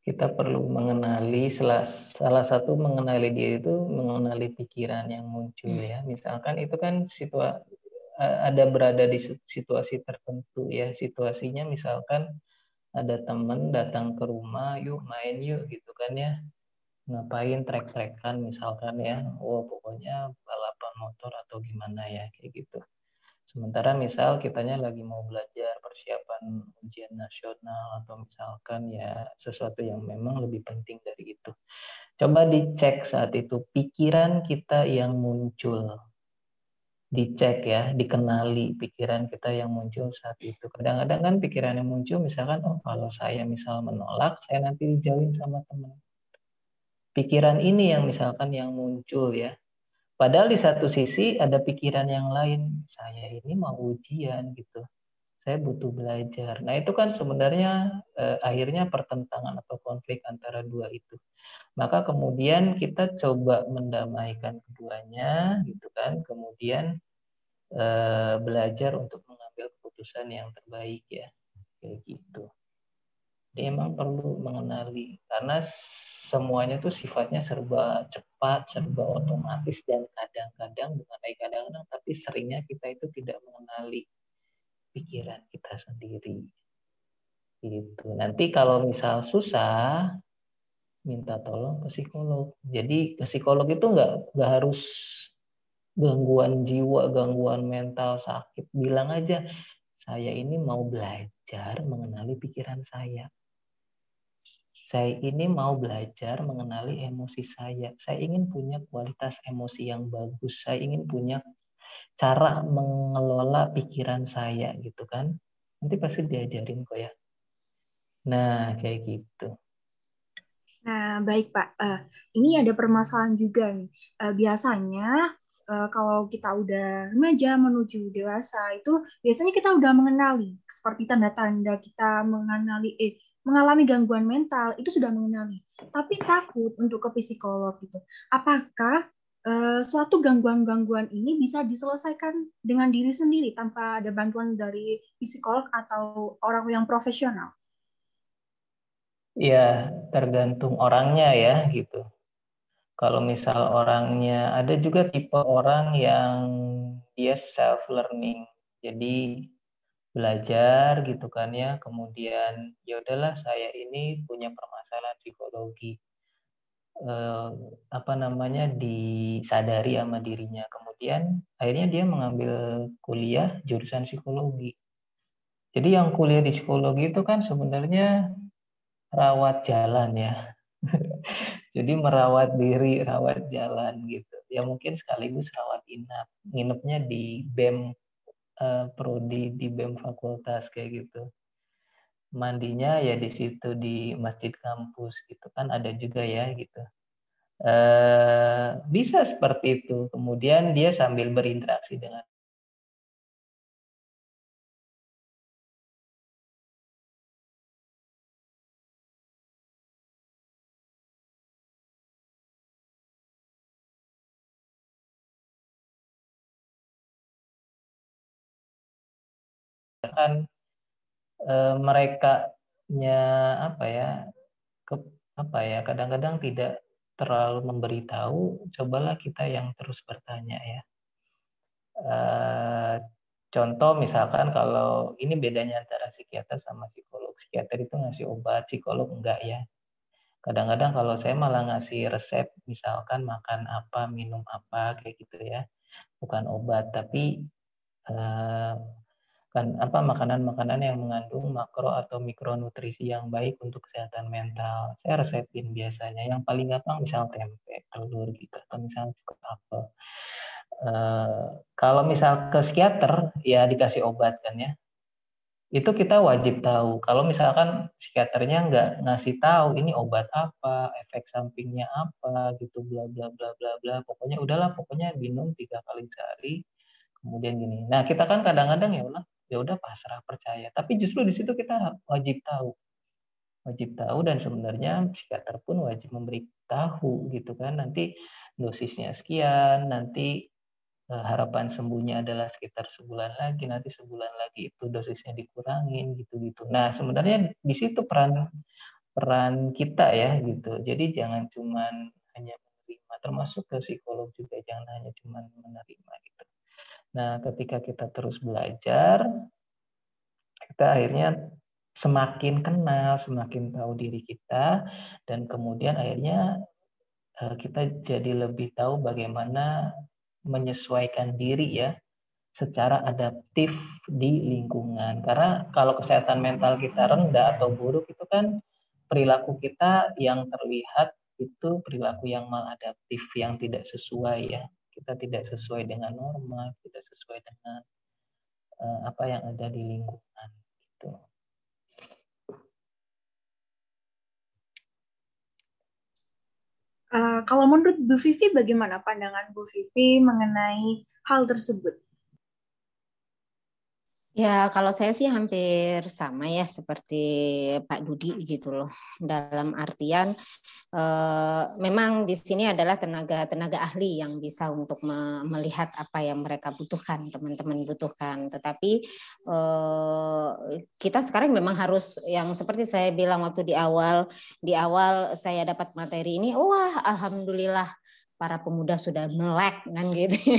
Kita perlu mengenali salah, salah satu mengenali dia itu mengenali pikiran yang muncul hmm. ya. Misalkan itu kan situasi ada berada di situasi tertentu ya situasinya misalkan ada teman datang ke rumah yuk main yuk gitu kan ya. Ngapain trek-trekan misalkan ya oh pokoknya balapan motor atau gimana ya kayak gitu. Sementara misal kitanya lagi mau belajar persiapan ujian nasional atau misalkan ya sesuatu yang memang lebih penting dari itu. Coba dicek saat itu pikiran kita yang muncul dicek ya, dikenali pikiran kita yang muncul saat itu. Kadang-kadang kan pikiran yang muncul misalkan, oh kalau saya misal menolak, saya nanti dijauhin sama teman. Pikiran ini yang misalkan yang muncul ya. Padahal di satu sisi ada pikiran yang lain, saya ini mau ujian gitu. Saya butuh belajar. Nah itu kan sebenarnya eh, akhirnya pertentangan atau konflik antara dua itu. Maka kemudian kita coba mendamaikan keduanya, gitu kan. Kemudian eh, belajar untuk mengambil keputusan yang terbaik ya, kayak gitu. Dia emang perlu mengenali karena semuanya tuh sifatnya serba cepat, serba otomatis dan kadang-kadang bukan kadang-kadang tapi seringnya kita itu tidak mengenali pikiran kita sendiri. Gitu. Nanti kalau misal susah, minta tolong ke psikolog. Jadi ke psikolog itu nggak nggak harus gangguan jiwa, gangguan mental, sakit. Bilang aja, saya ini mau belajar mengenali pikiran saya. Saya ini mau belajar mengenali emosi saya. Saya ingin punya kualitas emosi yang bagus. Saya ingin punya cara mengelola pikiran saya gitu kan nanti pasti diajarin kok ya. Nah kayak gitu. Nah baik pak. Uh, ini ada permasalahan juga nih. Uh, biasanya uh, kalau kita udah remaja menuju dewasa itu biasanya kita udah mengenali seperti tanda-tanda kita mengenali eh mengalami gangguan mental itu sudah mengenali. Tapi takut untuk ke psikolog gitu. Apakah uh, suatu gangguan-gangguan ini bisa diselesaikan dengan diri sendiri tanpa ada bantuan dari psikolog atau orang yang profesional? Ya, tergantung orangnya ya gitu. Kalau misal orangnya ada juga tipe orang yang dia self learning. Jadi belajar gitu kan ya. Kemudian ya udahlah saya ini punya permasalahan psikologi eh, apa namanya disadari sama dirinya. Kemudian akhirnya dia mengambil kuliah jurusan psikologi. Jadi yang kuliah di psikologi itu kan sebenarnya rawat jalan ya. Jadi merawat diri, rawat jalan gitu. Ya mungkin sekaligus rawat inap. Nginepnya di BEM uh, prodi di BEM fakultas kayak gitu mandinya ya di situ di masjid kampus gitu kan ada juga ya gitu. Eh, bisa seperti itu. Kemudian dia sambil berinteraksi dengan kan e, mereka nya apa ya ke, apa ya kadang-kadang tidak terlalu memberitahu cobalah kita yang terus bertanya ya. E, contoh misalkan kalau ini bedanya antara psikiater sama psikolog. Psikiater itu ngasih obat psikolog enggak ya. Kadang-kadang kalau saya malah ngasih resep misalkan makan apa minum apa kayak gitu ya. Bukan obat tapi uh, kan apa makanan-makanan yang mengandung makro atau mikronutrisi yang baik untuk kesehatan mental. Saya resepin biasanya. Yang paling gampang misal tempe, telur gitu atau misal cukup apel. Uh, kalau misal ke psikiater ya dikasih obat kan ya. Itu kita wajib tahu. Kalau misalkan psikiaternya nggak ngasih tahu ini obat apa, efek sampingnya apa gitu bla bla bla bla bla. Pokoknya udahlah pokoknya minum tiga kali sehari kemudian gini. Nah kita kan kadang-kadang ya udah ya udah pasrah percaya. Tapi justru di situ kita wajib tahu. Wajib tahu dan sebenarnya psikiater pun wajib memberitahu gitu kan. Nanti dosisnya sekian nanti eh, harapan sembuhnya adalah sekitar sebulan lagi nanti sebulan lagi itu dosisnya dikurangin gitu-gitu. Nah sebenarnya di situ peran peran kita ya gitu. Jadi jangan cuman hanya menerima termasuk ke psikolog juga jangan hanya cuman menerima Nah, ketika kita terus belajar, kita akhirnya semakin kenal, semakin tahu diri kita, dan kemudian akhirnya eh, kita jadi lebih tahu bagaimana menyesuaikan diri ya secara adaptif di lingkungan. Karena kalau kesehatan mental kita rendah atau buruk itu kan perilaku kita yang terlihat itu perilaku yang maladaptif, yang tidak sesuai ya kita tidak sesuai dengan norma, tidak sesuai dengan uh, apa yang ada di lingkungan gitu. Uh, kalau menurut Bu Vivi, bagaimana pandangan Bu Vivi mengenai hal tersebut? Ya, kalau saya sih hampir sama ya seperti Pak Dudi gitu loh. Dalam artian eh, memang di sini adalah tenaga-tenaga ahli yang bisa untuk me melihat apa yang mereka butuhkan, teman-teman butuhkan. Tetapi eh, kita sekarang memang harus yang seperti saya bilang waktu di awal, di awal saya dapat materi ini, wah alhamdulillah para pemuda sudah melek kan gitu.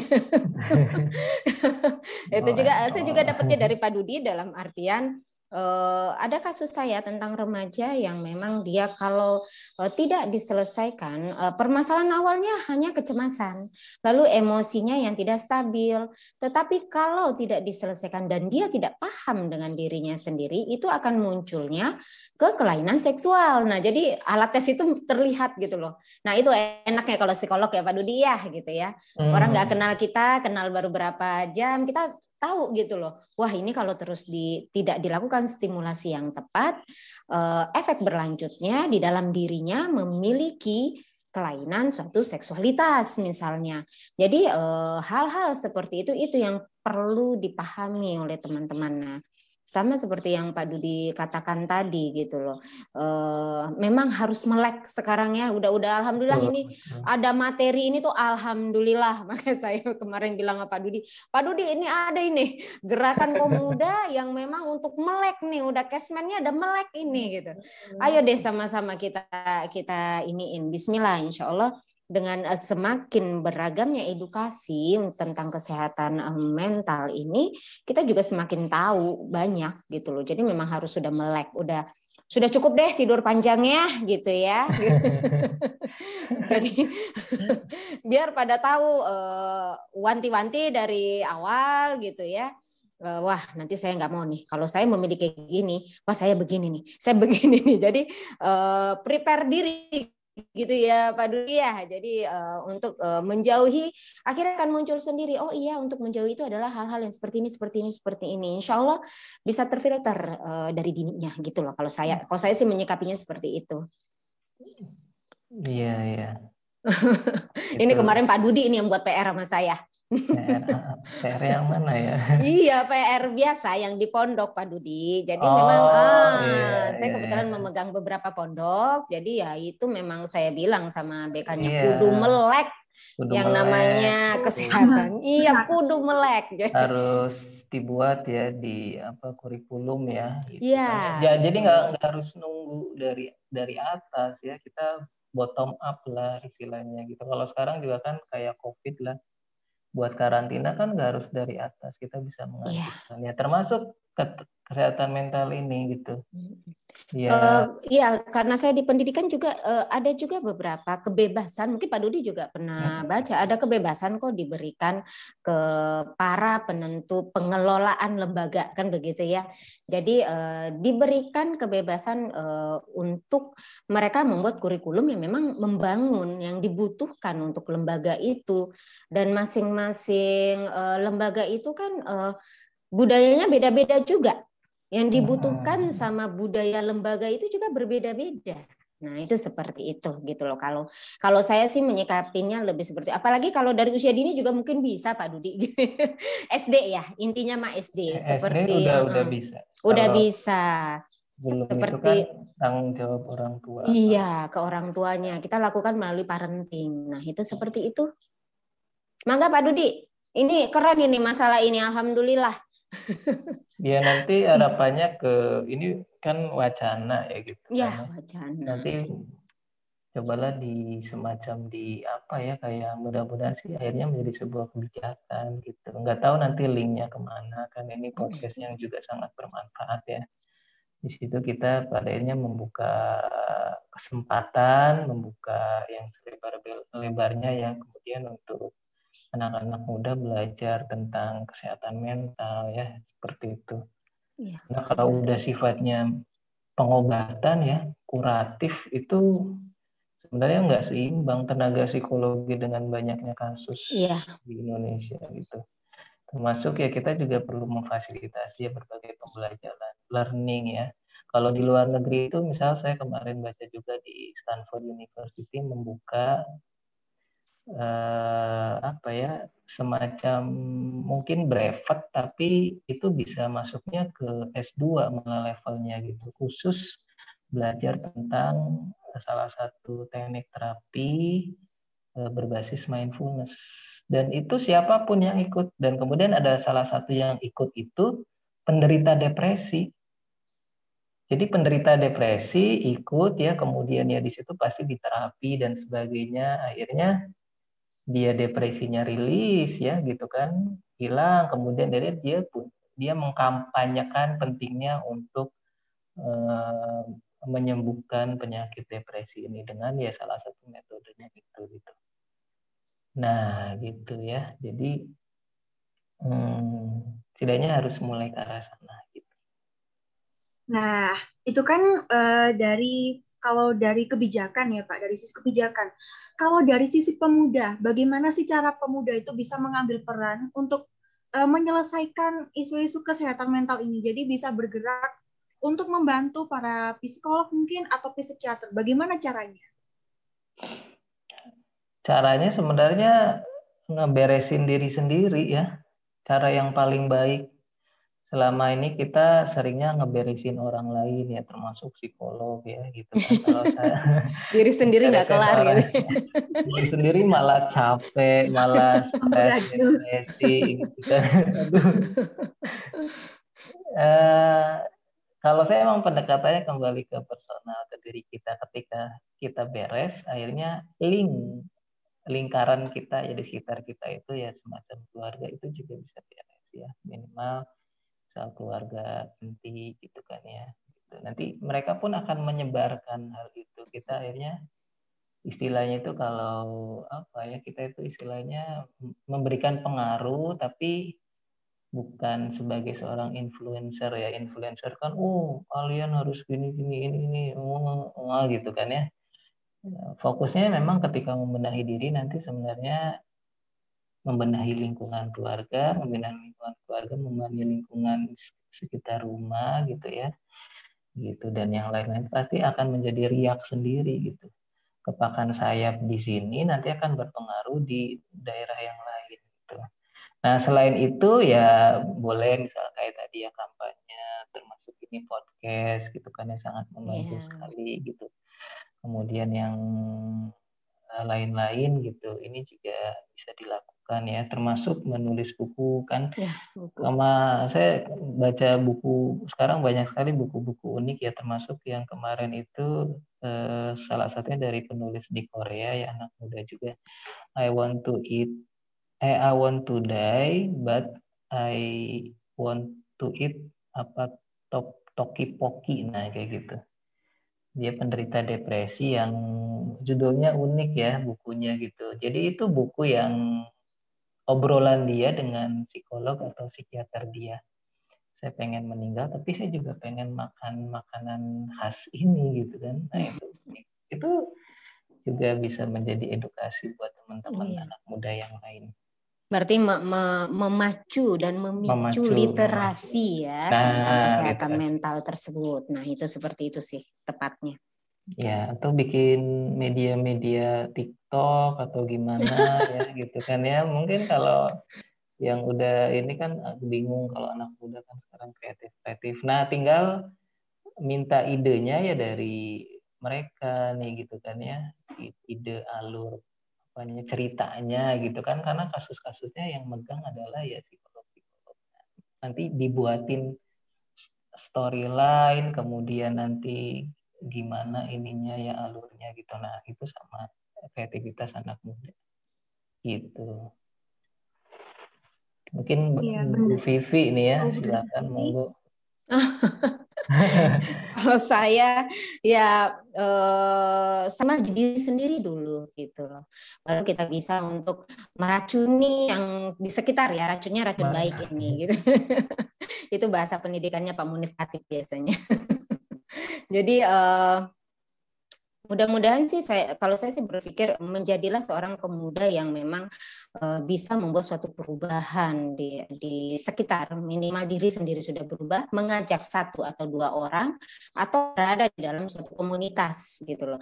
itu juga saya juga dapatnya dari Pak Dudi dalam artian Uh, ada kasus saya tentang remaja yang memang dia kalau uh, tidak diselesaikan uh, permasalahan awalnya hanya kecemasan, lalu emosinya yang tidak stabil. Tetapi kalau tidak diselesaikan dan dia tidak paham dengan dirinya sendiri, itu akan munculnya ke kelainan seksual. Nah, jadi alat tes itu terlihat gitu loh. Nah, itu enaknya kalau psikolog ya Pak Dudi ya gitu ya. Hmm. Orang nggak kenal kita, kenal baru berapa jam, kita tahu gitu loh. Wah, ini kalau terus di, tidak dilakukan stimulasi yang tepat, eh, efek berlanjutnya di dalam dirinya memiliki kelainan suatu seksualitas misalnya. Jadi eh, hal-hal seperti itu itu yang perlu dipahami oleh teman-teman. Nah, sama seperti yang Pak Dudi katakan tadi gitu loh. E, memang harus melek sekarang ya. Udah-udah alhamdulillah ini ada materi ini tuh alhamdulillah. Makanya saya kemarin bilang ke Pak Dudi, Pak Dudi ini ada ini gerakan pemuda yang memang untuk melek nih. Udah kesmennya ada melek ini gitu. Ayo deh sama-sama kita kita iniin. Bismillah insya Allah dengan eh, semakin beragamnya edukasi tentang kesehatan eh, mental ini, kita juga semakin tahu banyak gitu loh. Jadi memang harus sudah melek, udah sudah cukup deh tidur panjangnya gitu ya. Jadi biar pada tahu uh, wanti-wanti dari awal gitu ya. Uh, wah nanti saya nggak mau nih. Kalau saya memiliki gini, wah saya begini nih, saya begini nih. Jadi uh, prepare diri gitu ya Pak Dudi ya. Jadi uh, untuk uh, menjauhi akhirnya akan muncul sendiri. Oh iya untuk menjauhi itu adalah hal-hal yang seperti ini, seperti ini, seperti ini. Insya Allah bisa terfilter uh, dari dininya gitu loh. Kalau saya, kalau saya sih menyikapinya seperti itu. Iya iya. ini kemarin Pak Dudi ini yang buat PR sama saya. PR, PR yang mana ya? iya, PR biasa yang di pondok Pak Dudi. Jadi oh, memang ah, iya, saya iya, kebetulan iya. memegang beberapa pondok. Jadi ya itu memang saya bilang sama dekannya iya. kudu melek kudu yang melek. namanya kesehatan. iya, kudu melek. Harus dibuat ya di apa kurikulum ya. Gitu iya. Kan. Ya, jadi nggak harus nunggu dari dari atas ya. Kita bottom up lah istilahnya gitu. Kalau sekarang juga kan kayak COVID lah buat karantina kan nggak harus dari atas kita bisa iya. mengajukan yeah. termasuk kesehatan mental ini gitu Ya. Uh, ya, karena saya di pendidikan juga uh, ada juga beberapa kebebasan. Mungkin Pak Dudi juga pernah baca ada kebebasan kok diberikan ke para penentu pengelolaan lembaga kan begitu ya. Jadi uh, diberikan kebebasan uh, untuk mereka membuat kurikulum yang memang membangun yang dibutuhkan untuk lembaga itu dan masing-masing uh, lembaga itu kan uh, budayanya beda-beda juga yang dibutuhkan sama budaya lembaga itu juga berbeda-beda. Nah, itu seperti itu gitu loh. Kalau kalau saya sih menyikapinya lebih seperti apalagi kalau dari usia dini juga mungkin bisa Pak Dudi. SD ya, intinya mah SD, SD seperti udah udah bisa. Udah kalau bisa. Belum seperti itu kan tanggung jawab orang tua. Iya, ke orang tuanya. Kita lakukan melalui parenting. Nah, itu seperti itu. Mangga Pak Dudi. Ini keren ini masalah ini alhamdulillah. Ya nanti harapannya ke ini kan wacana ya gitu. Iya wacana. Nanti cobalah di semacam di apa ya kayak mudah-mudahan sih akhirnya menjadi sebuah kebijakan gitu. Nggak tahu nanti linknya ke mana kan ini podcast yang juga sangat bermanfaat ya. Di situ kita pada akhirnya membuka kesempatan, membuka yang selebar-lebarnya yang kemudian untuk anak-anak muda belajar tentang kesehatan mental ya seperti itu. Ya. Nah kalau udah sifatnya pengobatan ya kuratif itu sebenarnya nggak seimbang tenaga psikologi dengan banyaknya kasus ya. di Indonesia gitu. Termasuk ya kita juga perlu memfasilitasi ya berbagai pembelajaran learning ya. Kalau di luar negeri itu misal saya kemarin baca juga di Stanford University membuka eh, apa ya semacam mungkin brevet tapi itu bisa masuknya ke S2 malah levelnya gitu. Khusus belajar tentang salah satu teknik terapi eh, berbasis mindfulness. Dan itu siapa pun yang ikut. Dan kemudian ada salah satu yang ikut itu penderita depresi. Jadi penderita depresi ikut ya kemudian ya di situ pasti diterapi dan sebagainya. Akhirnya dia depresinya rilis ya gitu kan hilang kemudian dari dia pun dia mengkampanyekan pentingnya untuk uh, menyembuhkan penyakit depresi ini dengan ya salah satu metodenya itu gitu. Nah gitu ya. Jadi hmm, setidaknya harus mulai ke arah sana gitu. Nah itu kan uh, dari kalau dari kebijakan ya Pak, dari sisi kebijakan. Kalau dari sisi pemuda, bagaimana sih cara pemuda itu bisa mengambil peran untuk uh, menyelesaikan isu-isu kesehatan mental ini? Jadi bisa bergerak untuk membantu para psikolog mungkin atau psikiater. Bagaimana caranya? Caranya sebenarnya ngeberesin diri sendiri ya. Cara yang paling baik selama ini kita seringnya ngeberesin orang lain ya termasuk psikolog ya gitu kan. Kalau saya diri sendiri nggak kelar orang, gitu diri sendiri malah capek malah stres depresi gitu kan. Uh, kalau saya emang pendekatannya kembali ke personal ke diri kita ketika kita beres akhirnya link lingkaran kita ya di sekitar kita itu ya semacam keluarga itu juga bisa beres ya. Minimal soal keluarga inti gitu kan ya gitu. nanti mereka pun akan menyebarkan hal itu. Kita akhirnya istilahnya itu kalau apa ya kita itu istilahnya memberikan pengaruh tapi bukan sebagai seorang influencer ya. Influencer kan oh kalian harus gini gini ini ini oh, oh gitu kan ya. Fokusnya memang ketika membenahi diri nanti sebenarnya membenahi lingkungan keluarga, membenahi lingkungan keluarga, membenahi lingkungan sekitar rumah gitu ya. Gitu dan yang lain-lain pasti akan menjadi riak sendiri gitu. Kepakan sayap di sini nanti akan berpengaruh di daerah yang lain gitu. Nah, selain itu ya boleh misal kayak tadi ya kampanye termasuk ini podcast gitu kan yang sangat membantu yeah. sekali gitu. Kemudian yang eh, lain-lain gitu ini juga bisa dilakukan kan ya termasuk menulis buku kan. Ya, buku. sama saya baca buku sekarang banyak sekali buku-buku unik ya termasuk yang kemarin itu eh, salah satunya dari penulis di Korea ya anak muda juga. I want to eat eh, I want to die but I want to eat apa top toki poki. Nah kayak gitu. Dia penderita depresi yang judulnya unik ya bukunya gitu. Jadi itu buku yang obrolan dia dengan psikolog atau psikiater dia. Saya pengen meninggal, tapi saya juga pengen makan makanan khas ini gitu kan. Nah itu itu juga bisa menjadi edukasi buat teman-teman iya. anak muda yang lain. Berarti me me memacu dan memicu memacu, literasi ya nah, tentang kesehatan literasi. mental tersebut. Nah itu seperti itu sih tepatnya. Ya, atau bikin media-media TikTok atau gimana ya gitu kan ya. Mungkin kalau yang udah ini kan bingung kalau anak muda kan sekarang kreatif-kreatif. Nah, tinggal minta idenya ya dari mereka nih gitu kan ya. Ide alur apa namanya ceritanya gitu kan karena kasus-kasusnya yang megang adalah ya psikolog-psikolog. Nanti dibuatin storyline kemudian nanti gimana ininya ya alurnya gitu. Nah itu sama kreativitas anak muda. Gitu. Mungkin iya, Bu Vivi ini ya oh, silakan monggo. Kalau saya ya eh, sama diri sendiri dulu gitu loh. Baru kita bisa untuk meracuni yang di sekitar ya racunnya racun bah. baik ini gitu. Itu bahasa pendidikannya Pak Munif Hatip biasanya Jadi uh, mudah-mudahan sih saya kalau saya sih berpikir menjadilah seorang pemuda yang memang uh, bisa membuat suatu perubahan di di sekitar. Minimal diri sendiri sudah berubah mengajak satu atau dua orang atau berada di dalam suatu komunitas gitu loh.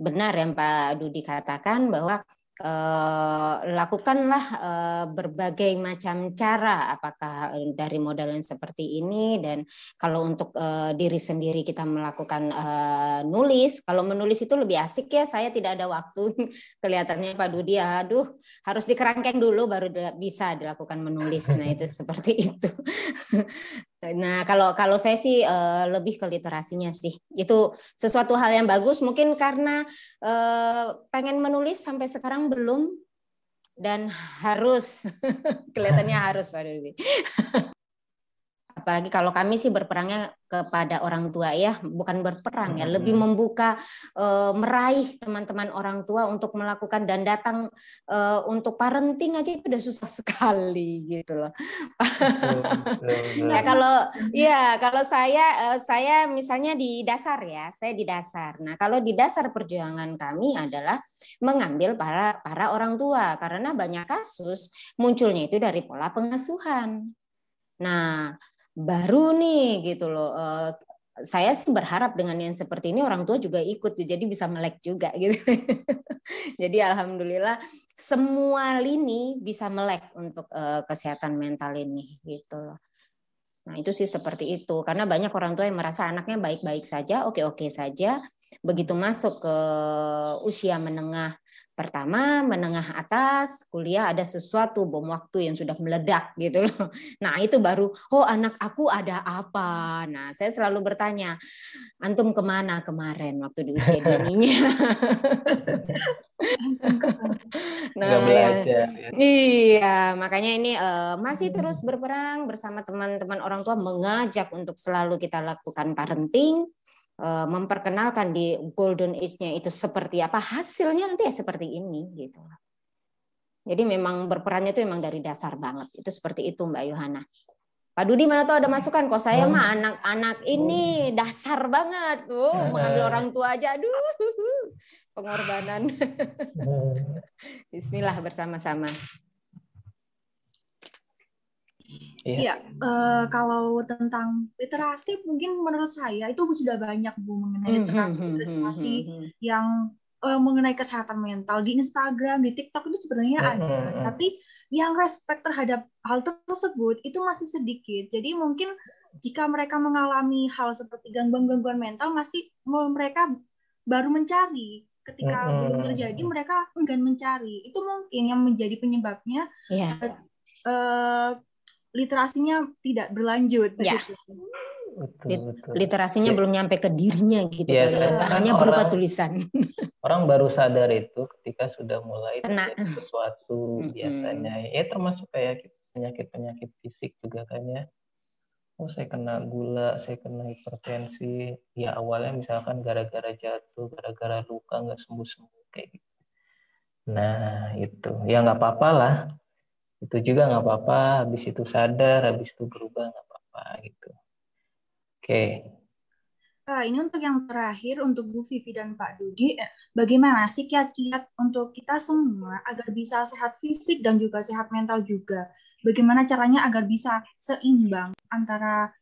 Benar yang Pak Dudi katakan bahwa eh, lakukanlah eh, berbagai macam cara apakah eh, dari modal yang seperti ini. Dan kalau untuk eh, diri sendiri kita melakukan nulis kalau menulis itu lebih asik ya saya tidak ada waktu. Kelihatannya Pak Dudi aduh harus dikerangkeng dulu baru bisa dilakukan menulis. Nah itu seperti itu Nah, kalau kalau saya sih uh, lebih ke literasinya sih. Itu sesuatu hal yang bagus mungkin karena uh, pengen menulis sampai sekarang belum dan harus kelihatannya harus Pak Dewi. apalagi kalau kami sih berperangnya kepada orang tua ya bukan berperang ya lebih membuka e, meraih teman-teman orang tua untuk melakukan dan datang e, untuk parenting aja itu udah susah sekali gitu loh. Ya kalau ya kalau saya e, saya misalnya di dasar ya saya di dasar. Nah kalau di dasar perjuangan kami adalah mengambil para para orang tua. Karena banyak kasus munculnya itu dari pola pengasuhan. Nah, baru nih gitu loh. Uh, saya sih berharap dengan yang seperti ini orang tua juga ikut jadi bisa melek juga gitu. jadi alhamdulillah semua lini bisa melek untuk uh, kesehatan mental ini gitu loh. Nah, itu sih seperti itu. Karena banyak orang tua yang merasa anaknya baik-baik saja, oke-oke saja. Begitu masuk ke usia menengah pertama menengah atas kuliah ada sesuatu bom waktu yang sudah meledak gitu loh. Nah, itu baru oh anak aku ada apa. Nah, saya selalu bertanya, antum ke mana kemarin waktu di usia dininya? nah, belajar, ya. iya, makanya ini uh, masih terus berperang bersama teman-teman orang tua mengajak untuk selalu kita lakukan parenting memperkenalkan di golden age-nya itu seperti apa hasilnya nanti ya seperti ini gitu. Jadi memang berperannya itu memang dari dasar banget. Itu seperti itu Mbak Yohana. Pak Dudi mana tahu ada masukan kok saya mah anak-anak ini dasar banget. Oh, mengambil orang tua aja aduh. Pengorbanan. Bismillah bersama-sama. Iya, ya, uh, kalau tentang literasi mungkin menurut saya itu sudah banyak Bu mengenai hmm, literasi hmm, hmm, literasi yang uh, mengenai kesehatan mental di Instagram, di TikTok itu sebenarnya ada, tapi yang respect terhadap hal tersebut itu masih sedikit. Jadi mungkin jika mereka mengalami hal seperti gangguan-gangguan mental, masih mereka baru mencari. Ketika belum terjadi, mereka enggan mencari. Itu mungkin yang menjadi penyebabnya. Yeah. Iya. Uh, literasinya tidak berlanjut. Ya. Betul, betul. Literasinya ya. belum nyampe ke dirinya gitu ya, kan. hanya berupa orang, tulisan. Orang baru sadar itu ketika sudah mulai sesuatu hmm. biasanya. Ya termasuk kayak penyakit-penyakit fisik juga kan ya. Oh saya kena gula, saya kena hipertensi. Ya awalnya misalkan gara-gara jatuh, gara-gara luka nggak sembuh-sembuh kayak gitu. Nah itu ya nggak apa-apa lah itu juga nggak apa-apa habis itu sadar habis itu berubah nggak apa-apa gitu oke okay. Uh, ini untuk yang terakhir untuk Bu Vivi dan Pak Dudi, eh, bagaimana sih kiat-kiat untuk kita semua agar bisa sehat fisik dan juga sehat mental juga? Bagaimana caranya agar bisa seimbang antara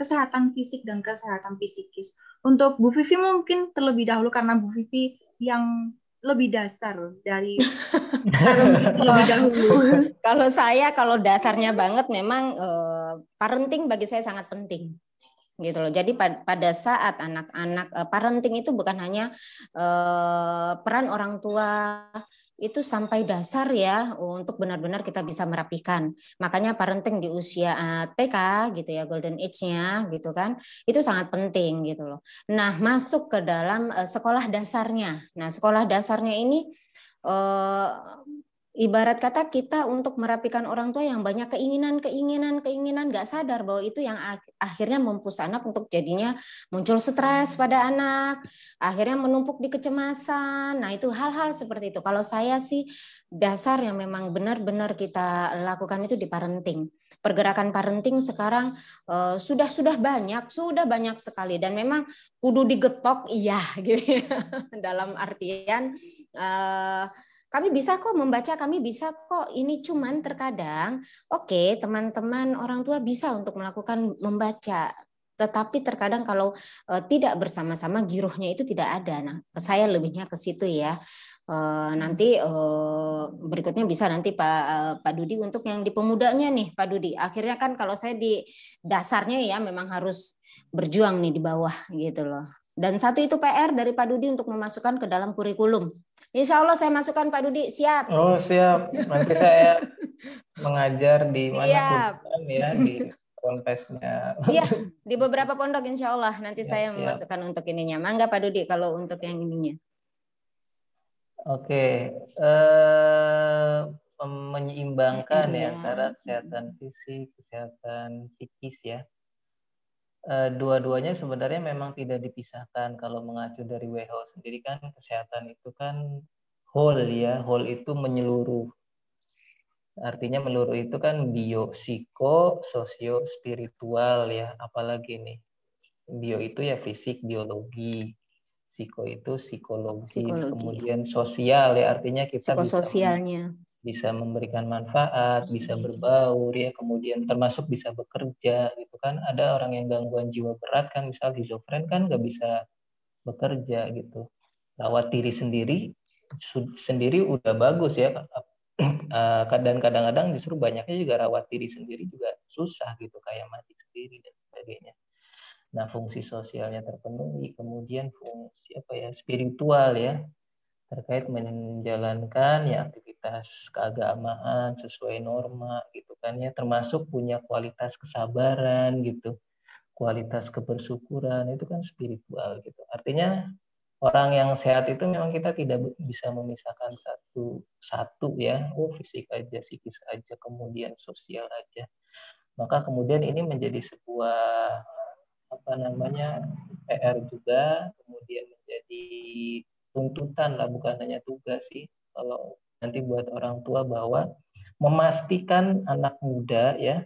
kesehatan fisik dan kesehatan psikis? Untuk Bu Vivi mungkin terlebih dahulu karena Bu Vivi yang lebih dasar dari lebih dahulu. kalau saya kalau dasarnya banget memang uh, parenting bagi saya sangat penting gitu loh. Jadi pada saat anak-anak uh, parenting itu bukan hanya uh, peran orang tua itu sampai dasar ya untuk benar-benar kita bisa merapikan. Makanya parenting di usia eh, TK gitu ya, golden age-nya gitu kan, itu sangat penting gitu loh. Nah, masuk ke dalam eh, sekolah dasarnya. Nah, sekolah dasarnya ini eh, ibarat kata kita untuk merapikan orang tua yang banyak keinginan, keinginan, keinginan, nggak sadar bahwa itu yang akhirnya mempus anak untuk jadinya muncul stres pada anak, akhirnya menumpuk di kecemasan. Nah itu hal-hal seperti itu. Kalau saya sih dasar yang memang benar-benar kita lakukan itu di parenting. Pergerakan parenting sekarang uh, sudah sudah banyak, sudah banyak sekali dan memang kudu digetok iya gitu ya. dalam artian uh, kami bisa kok membaca, kami bisa kok. Ini cuman terkadang, oke, okay, teman-teman orang tua bisa untuk melakukan membaca, tetapi terkadang kalau uh, tidak bersama-sama girohnya itu tidak ada. Nah, saya lebihnya ke situ ya. Uh, nanti uh, berikutnya bisa nanti Pak uh, Pak Dudi untuk yang di pemudanya nih Pak Dudi. Akhirnya kan kalau saya di dasarnya ya memang harus berjuang nih di bawah gitu loh. Dan satu itu PR dari Pak Dudi untuk memasukkan ke dalam kurikulum. Insya Allah saya masukkan Pak Dudi, siap. Oh siap, nanti saya mengajar di mana siap. ya di ponpesnya. Iya, di beberapa pondok insya Allah nanti ya, saya siap. memasukkan untuk ininya. Mangga Pak Dudi kalau untuk yang ininya. Oke, eh, menyeimbangkan ya, ya antara kesehatan fisik, kesehatan psikis ya. Eh, dua-duanya sebenarnya memang tidak dipisahkan kalau mengacu dari WHO sendiri kan kesehatan itu kan whole ya, whole itu menyeluruh. Artinya menyeluruh itu kan bio, psiko, sosio, spiritual ya, apalagi nih. Bio itu ya fisik, biologi, psiko itu psikologis, Psikologi. kemudian sosial ya artinya kita Psikososialnya. bisa bisa memberikan manfaat, bisa berbaur ya, kemudian termasuk bisa bekerja gitu kan. Ada orang yang gangguan jiwa berat kan, misal schizofren kan nggak bisa bekerja gitu. Rawat diri sendiri sendiri udah bagus ya. Dan kadang-kadang justru banyaknya juga rawat diri sendiri juga susah gitu kayak mati sendiri dan sebagainya. Nah, fungsi sosialnya terpenuhi, kemudian fungsi apa ya spiritual ya terkait menjalankan ya aktivitas keagamaan sesuai norma gitu kan ya. Termasuk punya kualitas kesabaran gitu kualitas kebersyukuran itu kan spiritual gitu. Artinya orang yang sehat itu memang kita tidak bisa memisahkan satu satu ya. Oh fisik aja psikis aja kemudian sosial aja. Maka kemudian ini menjadi sebuah apa namanya PR juga kemudian menjadi tuntutan lah bukan hanya tugas sih. Kalau nanti buat orang tua bahwa memastikan anak muda ya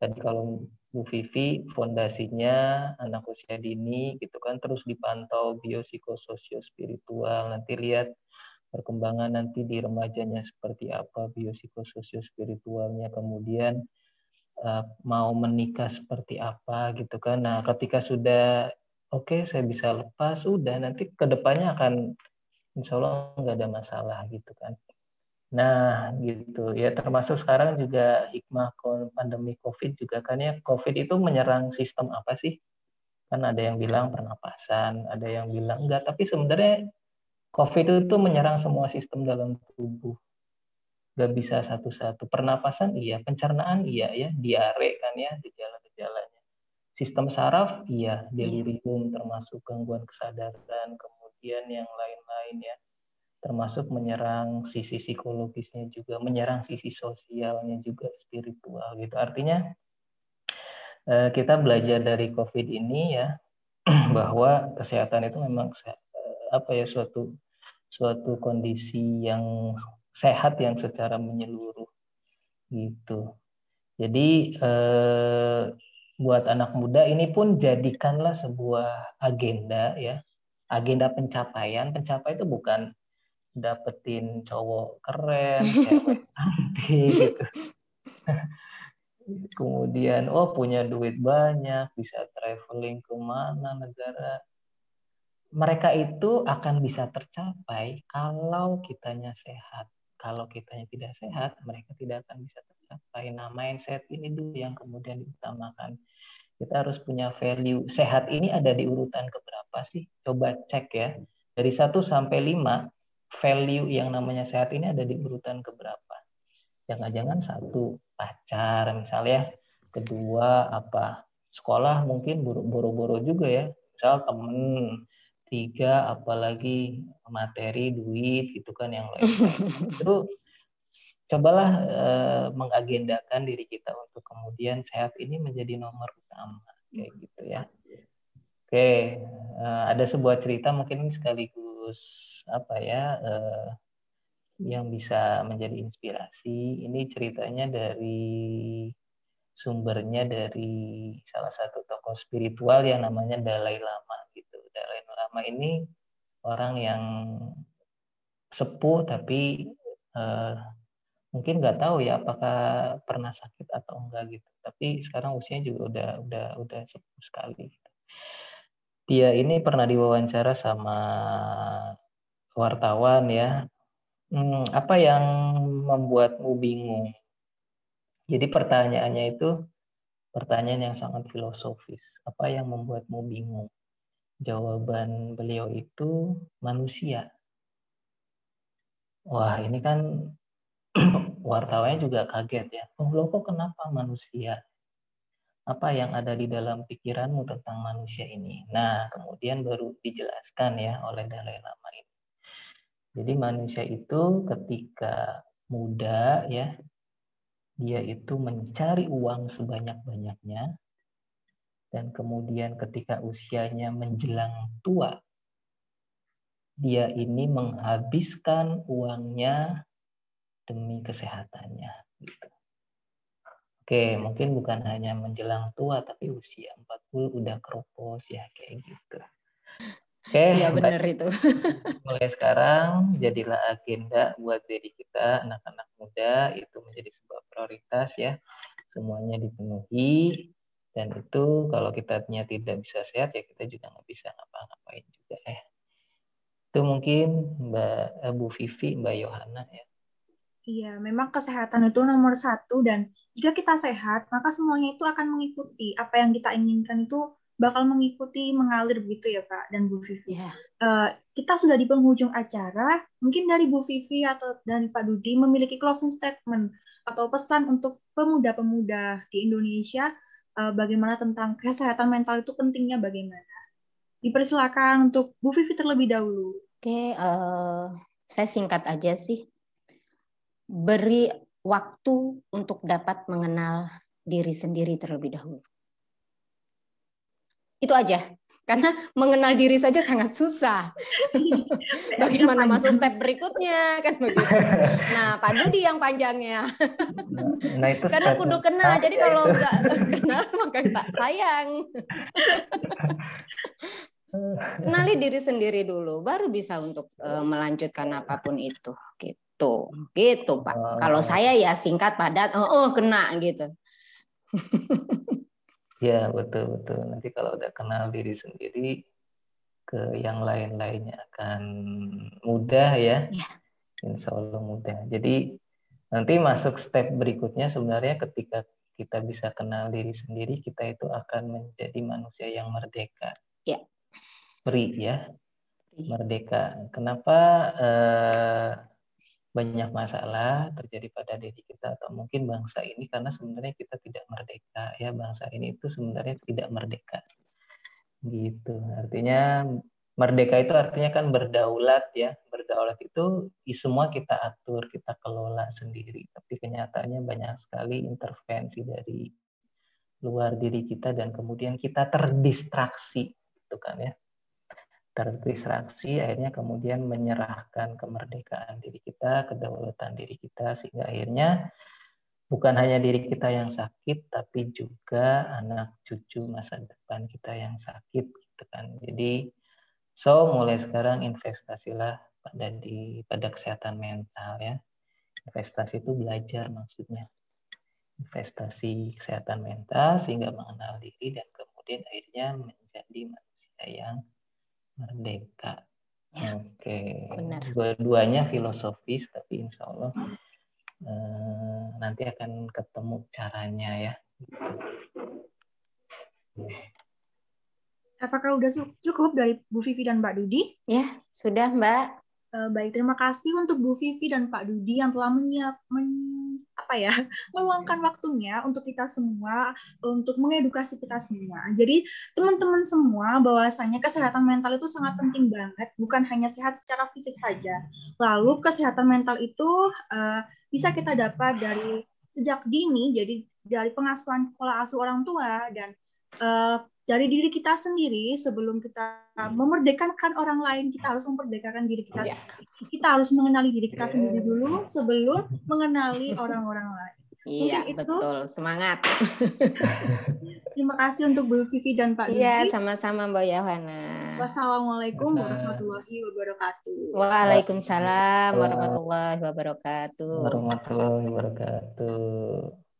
tadi kalau Bu Vivi fondasinya anak usia dini gitu kan terus dipantau biopsikososio spiritual nanti lihat perkembangan nanti di remajanya seperti apa biopsikososio spiritualnya kemudian uh, mau menikah seperti apa gitu kan. Nah, ketika sudah oke okay, saya bisa lepas, udah nanti ke depannya akan insya Allah nggak ada masalah gitu kan. Nah, gitu ya termasuk sekarang juga hikmah pandemi COVID juga kan ya COVID itu menyerang sistem apa sih? Kan ada yang bilang pernapasan, ada yang bilang enggak, tapi sebenarnya COVID itu menyerang semua sistem dalam tubuh nggak bisa satu-satu. Pernapasan iya, pencernaan iya ya, diare kan ya gejala-gejalanya. Sistem saraf iya, delirium termasuk gangguan kesadaran, kemudian yang lain-lain ya. Termasuk menyerang sisi psikologisnya juga, menyerang sisi sosialnya juga spiritual gitu. Artinya eh, kita belajar dari COVID ini ya bahwa kesehatan itu memang eh, apa ya suatu suatu kondisi yang sehat yang secara menyeluruh gitu. Jadi eh, buat anak muda ini pun jadikanlah sebuah agenda ya, agenda pencapaian. Pencapaian itu bukan dapetin cowok keren, cewek cantik gitu. Kemudian oh punya duit banyak, bisa traveling ke mana negara. Mereka itu akan bisa tercapai kalau kitanya sehat kalau kitanya tidak sehat, mereka tidak akan bisa tercapai. Nah, mindset ini dulu yang kemudian diutamakan. Kita harus punya value. Sehat ini ada di urutan keberapa sih? Coba cek ya. Dari 1 sampai 5, value yang namanya sehat ini ada di urutan keberapa? Jangan-jangan satu, pacar misalnya. Kedua, apa? Sekolah mungkin boro-boro juga ya. Misal temen, tiga apalagi materi duit gitu kan yang lain itu cobalah uh, mengagendakan diri kita untuk kemudian sehat ini menjadi nomor utama kayak gitu ya. oke uh, ada sebuah cerita mungkin sekaligus apa ya uh, yang bisa menjadi inspirasi. Ini ceritanya dari sumbernya dari salah satu tokoh spiritual yang namanya Dalai Lama Lama ini orang yang sepuh tapi uh, mungkin nggak tahu ya apakah pernah sakit atau enggak gitu. Tapi sekarang usianya juga udah udah udah sepuh sekali. Gitu. Dia ini pernah diwawancara sama wartawan ya, hmm, apa yang membuatmu bingung? Jadi pertanyaannya itu pertanyaan yang sangat filosofis. Apa yang membuatmu bingung? Jawaban beliau itu manusia. Wah, ini kan wartawannya juga kaget ya. Oh, lo kok kenapa manusia? Apa yang ada di dalam pikiranmu tentang manusia ini? Nah, kemudian baru dijelaskan ya oleh Dalai Lama ini. Jadi manusia itu ketika muda ya, dia itu mencari uang sebanyak-banyaknya dan kemudian ketika usianya menjelang tua dia ini menghabiskan uangnya demi kesehatannya gitu. Oke, mungkin bukan hanya menjelang tua tapi usia 40 udah keropos ya kayak gitu. Oke, ya benar itu. Mulai sekarang jadilah agenda buat diri kita anak-anak muda itu menjadi sebuah prioritas ya. Semuanya dipenuhi dan itu kalau kita tidak bisa sehat ya kita juga nggak bisa ngapa-ngapain juga ya. Itu mungkin Mbak Bu Vivi, Mbak Yohana ya. Iya, memang kesehatan itu nomor satu dan jika kita sehat maka semuanya itu akan mengikuti apa yang kita inginkan itu bakal mengikuti mengalir begitu ya Pak dan Bu Vivi. Yeah. Iya. Uh, kita sudah di penghujung acara, mungkin dari Bu Vivi atau dari Pak Dudi memiliki closing statement atau pesan untuk pemuda-pemuda di Indonesia uh, bagaimana tentang kesehatan mental itu pentingnya bagaimana. Dipersilakan untuk Bu Vivi terlebih dahulu. Oke, okay, uh, eh, saya singkat aja sih. Beri waktu untuk dapat mengenal diri sendiri terlebih dahulu itu aja karena mengenal diri saja sangat susah. Bagaimana masuk step berikutnya kan begitu. Nah, Pak Dudi yang panjangnya. Nah, itu karena kudu kenal. Jadi kalau nggak kenal maka tak sayang. Kenali diri sendiri dulu, baru bisa untuk uh, melanjutkan apa pun itu. Gitu, gitu Pak. Oh. Kalau saya ya singkat padat, oh, oh kena gitu. Ya, betul betul. Nanti kalau udah kenal diri sendiri ke yang lain-lainnya akan mudah ya. ya. Insya Allah mudah. Jadi nanti masuk step berikutnya sebenarnya ketika kita bisa kenal diri sendiri, kita itu akan menjadi manusia yang merdeka. Ya. Free ya. Merdeka. Kenapa eh, banyak masalah terjadi pada diri kita atau mungkin bangsa ini karena sebenarnya kita tidak merdeka ya. Bangsa ini itu sebenarnya tidak merdeka. Gitu. Artinya merdeka itu artinya kan berdaulat ya. Berdaulat itu semua kita atur kita kelola sendiri. Tapi kenyataannya banyak sekali intervensi dari luar diri kita dan kemudian kita terdistraksi itu kan ya terdistraksi akhirnya kemudian menyerahkan kemerdekaan diri kita, kedaulatan diri kita sehingga akhirnya bukan hanya diri kita yang sakit tapi juga anak cucu masa depan kita yang sakit gitu kan. Jadi so mulai sekarang investasilah pada di pada kesehatan mental ya. Investasi itu belajar maksudnya. Investasi kesehatan mental sehingga mengenal diri dan kemudian akhirnya menjadi manusia yang merdeka. Ya, Oke. Okay. Dua-duanya filosofis, tapi insya Allah eh, nanti akan ketemu caranya ya. Apakah udah cukup dari Bu Vivi dan Mbak Dudi? Ya, sudah Mbak. Uh, baik, terima kasih untuk Bu Vivi dan Pak Dudi yang telah menyiap, men, apa ya, meluangkan waktunya untuk kita semua, untuk mengedukasi kita semua. Jadi teman-teman semua bahwasanya kesehatan mental itu sangat penting banget, bukan hanya sehat secara fisik saja. Lalu kesehatan mental itu uh, bisa kita dapat dari sejak dini, jadi dari pengasuhan pola asuh orang tua dan uh, dari diri kita sendiri sebelum kita memerdekakan orang lain kita harus memerdekakan diri kita yeah. kita harus mengenali diri kita sendiri dulu sebelum mengenali orang-orang lain Iya, itu, betul. Semangat. Terima kasih untuk Bu Vivi dan Pak Iya, sama-sama Mbak Yohana. Wassalamualaikum warahmatullahi wabarakatuh. Waalaikumsalam warahmatullahi wabarakatuh. Warahmatullahi wabarakatuh.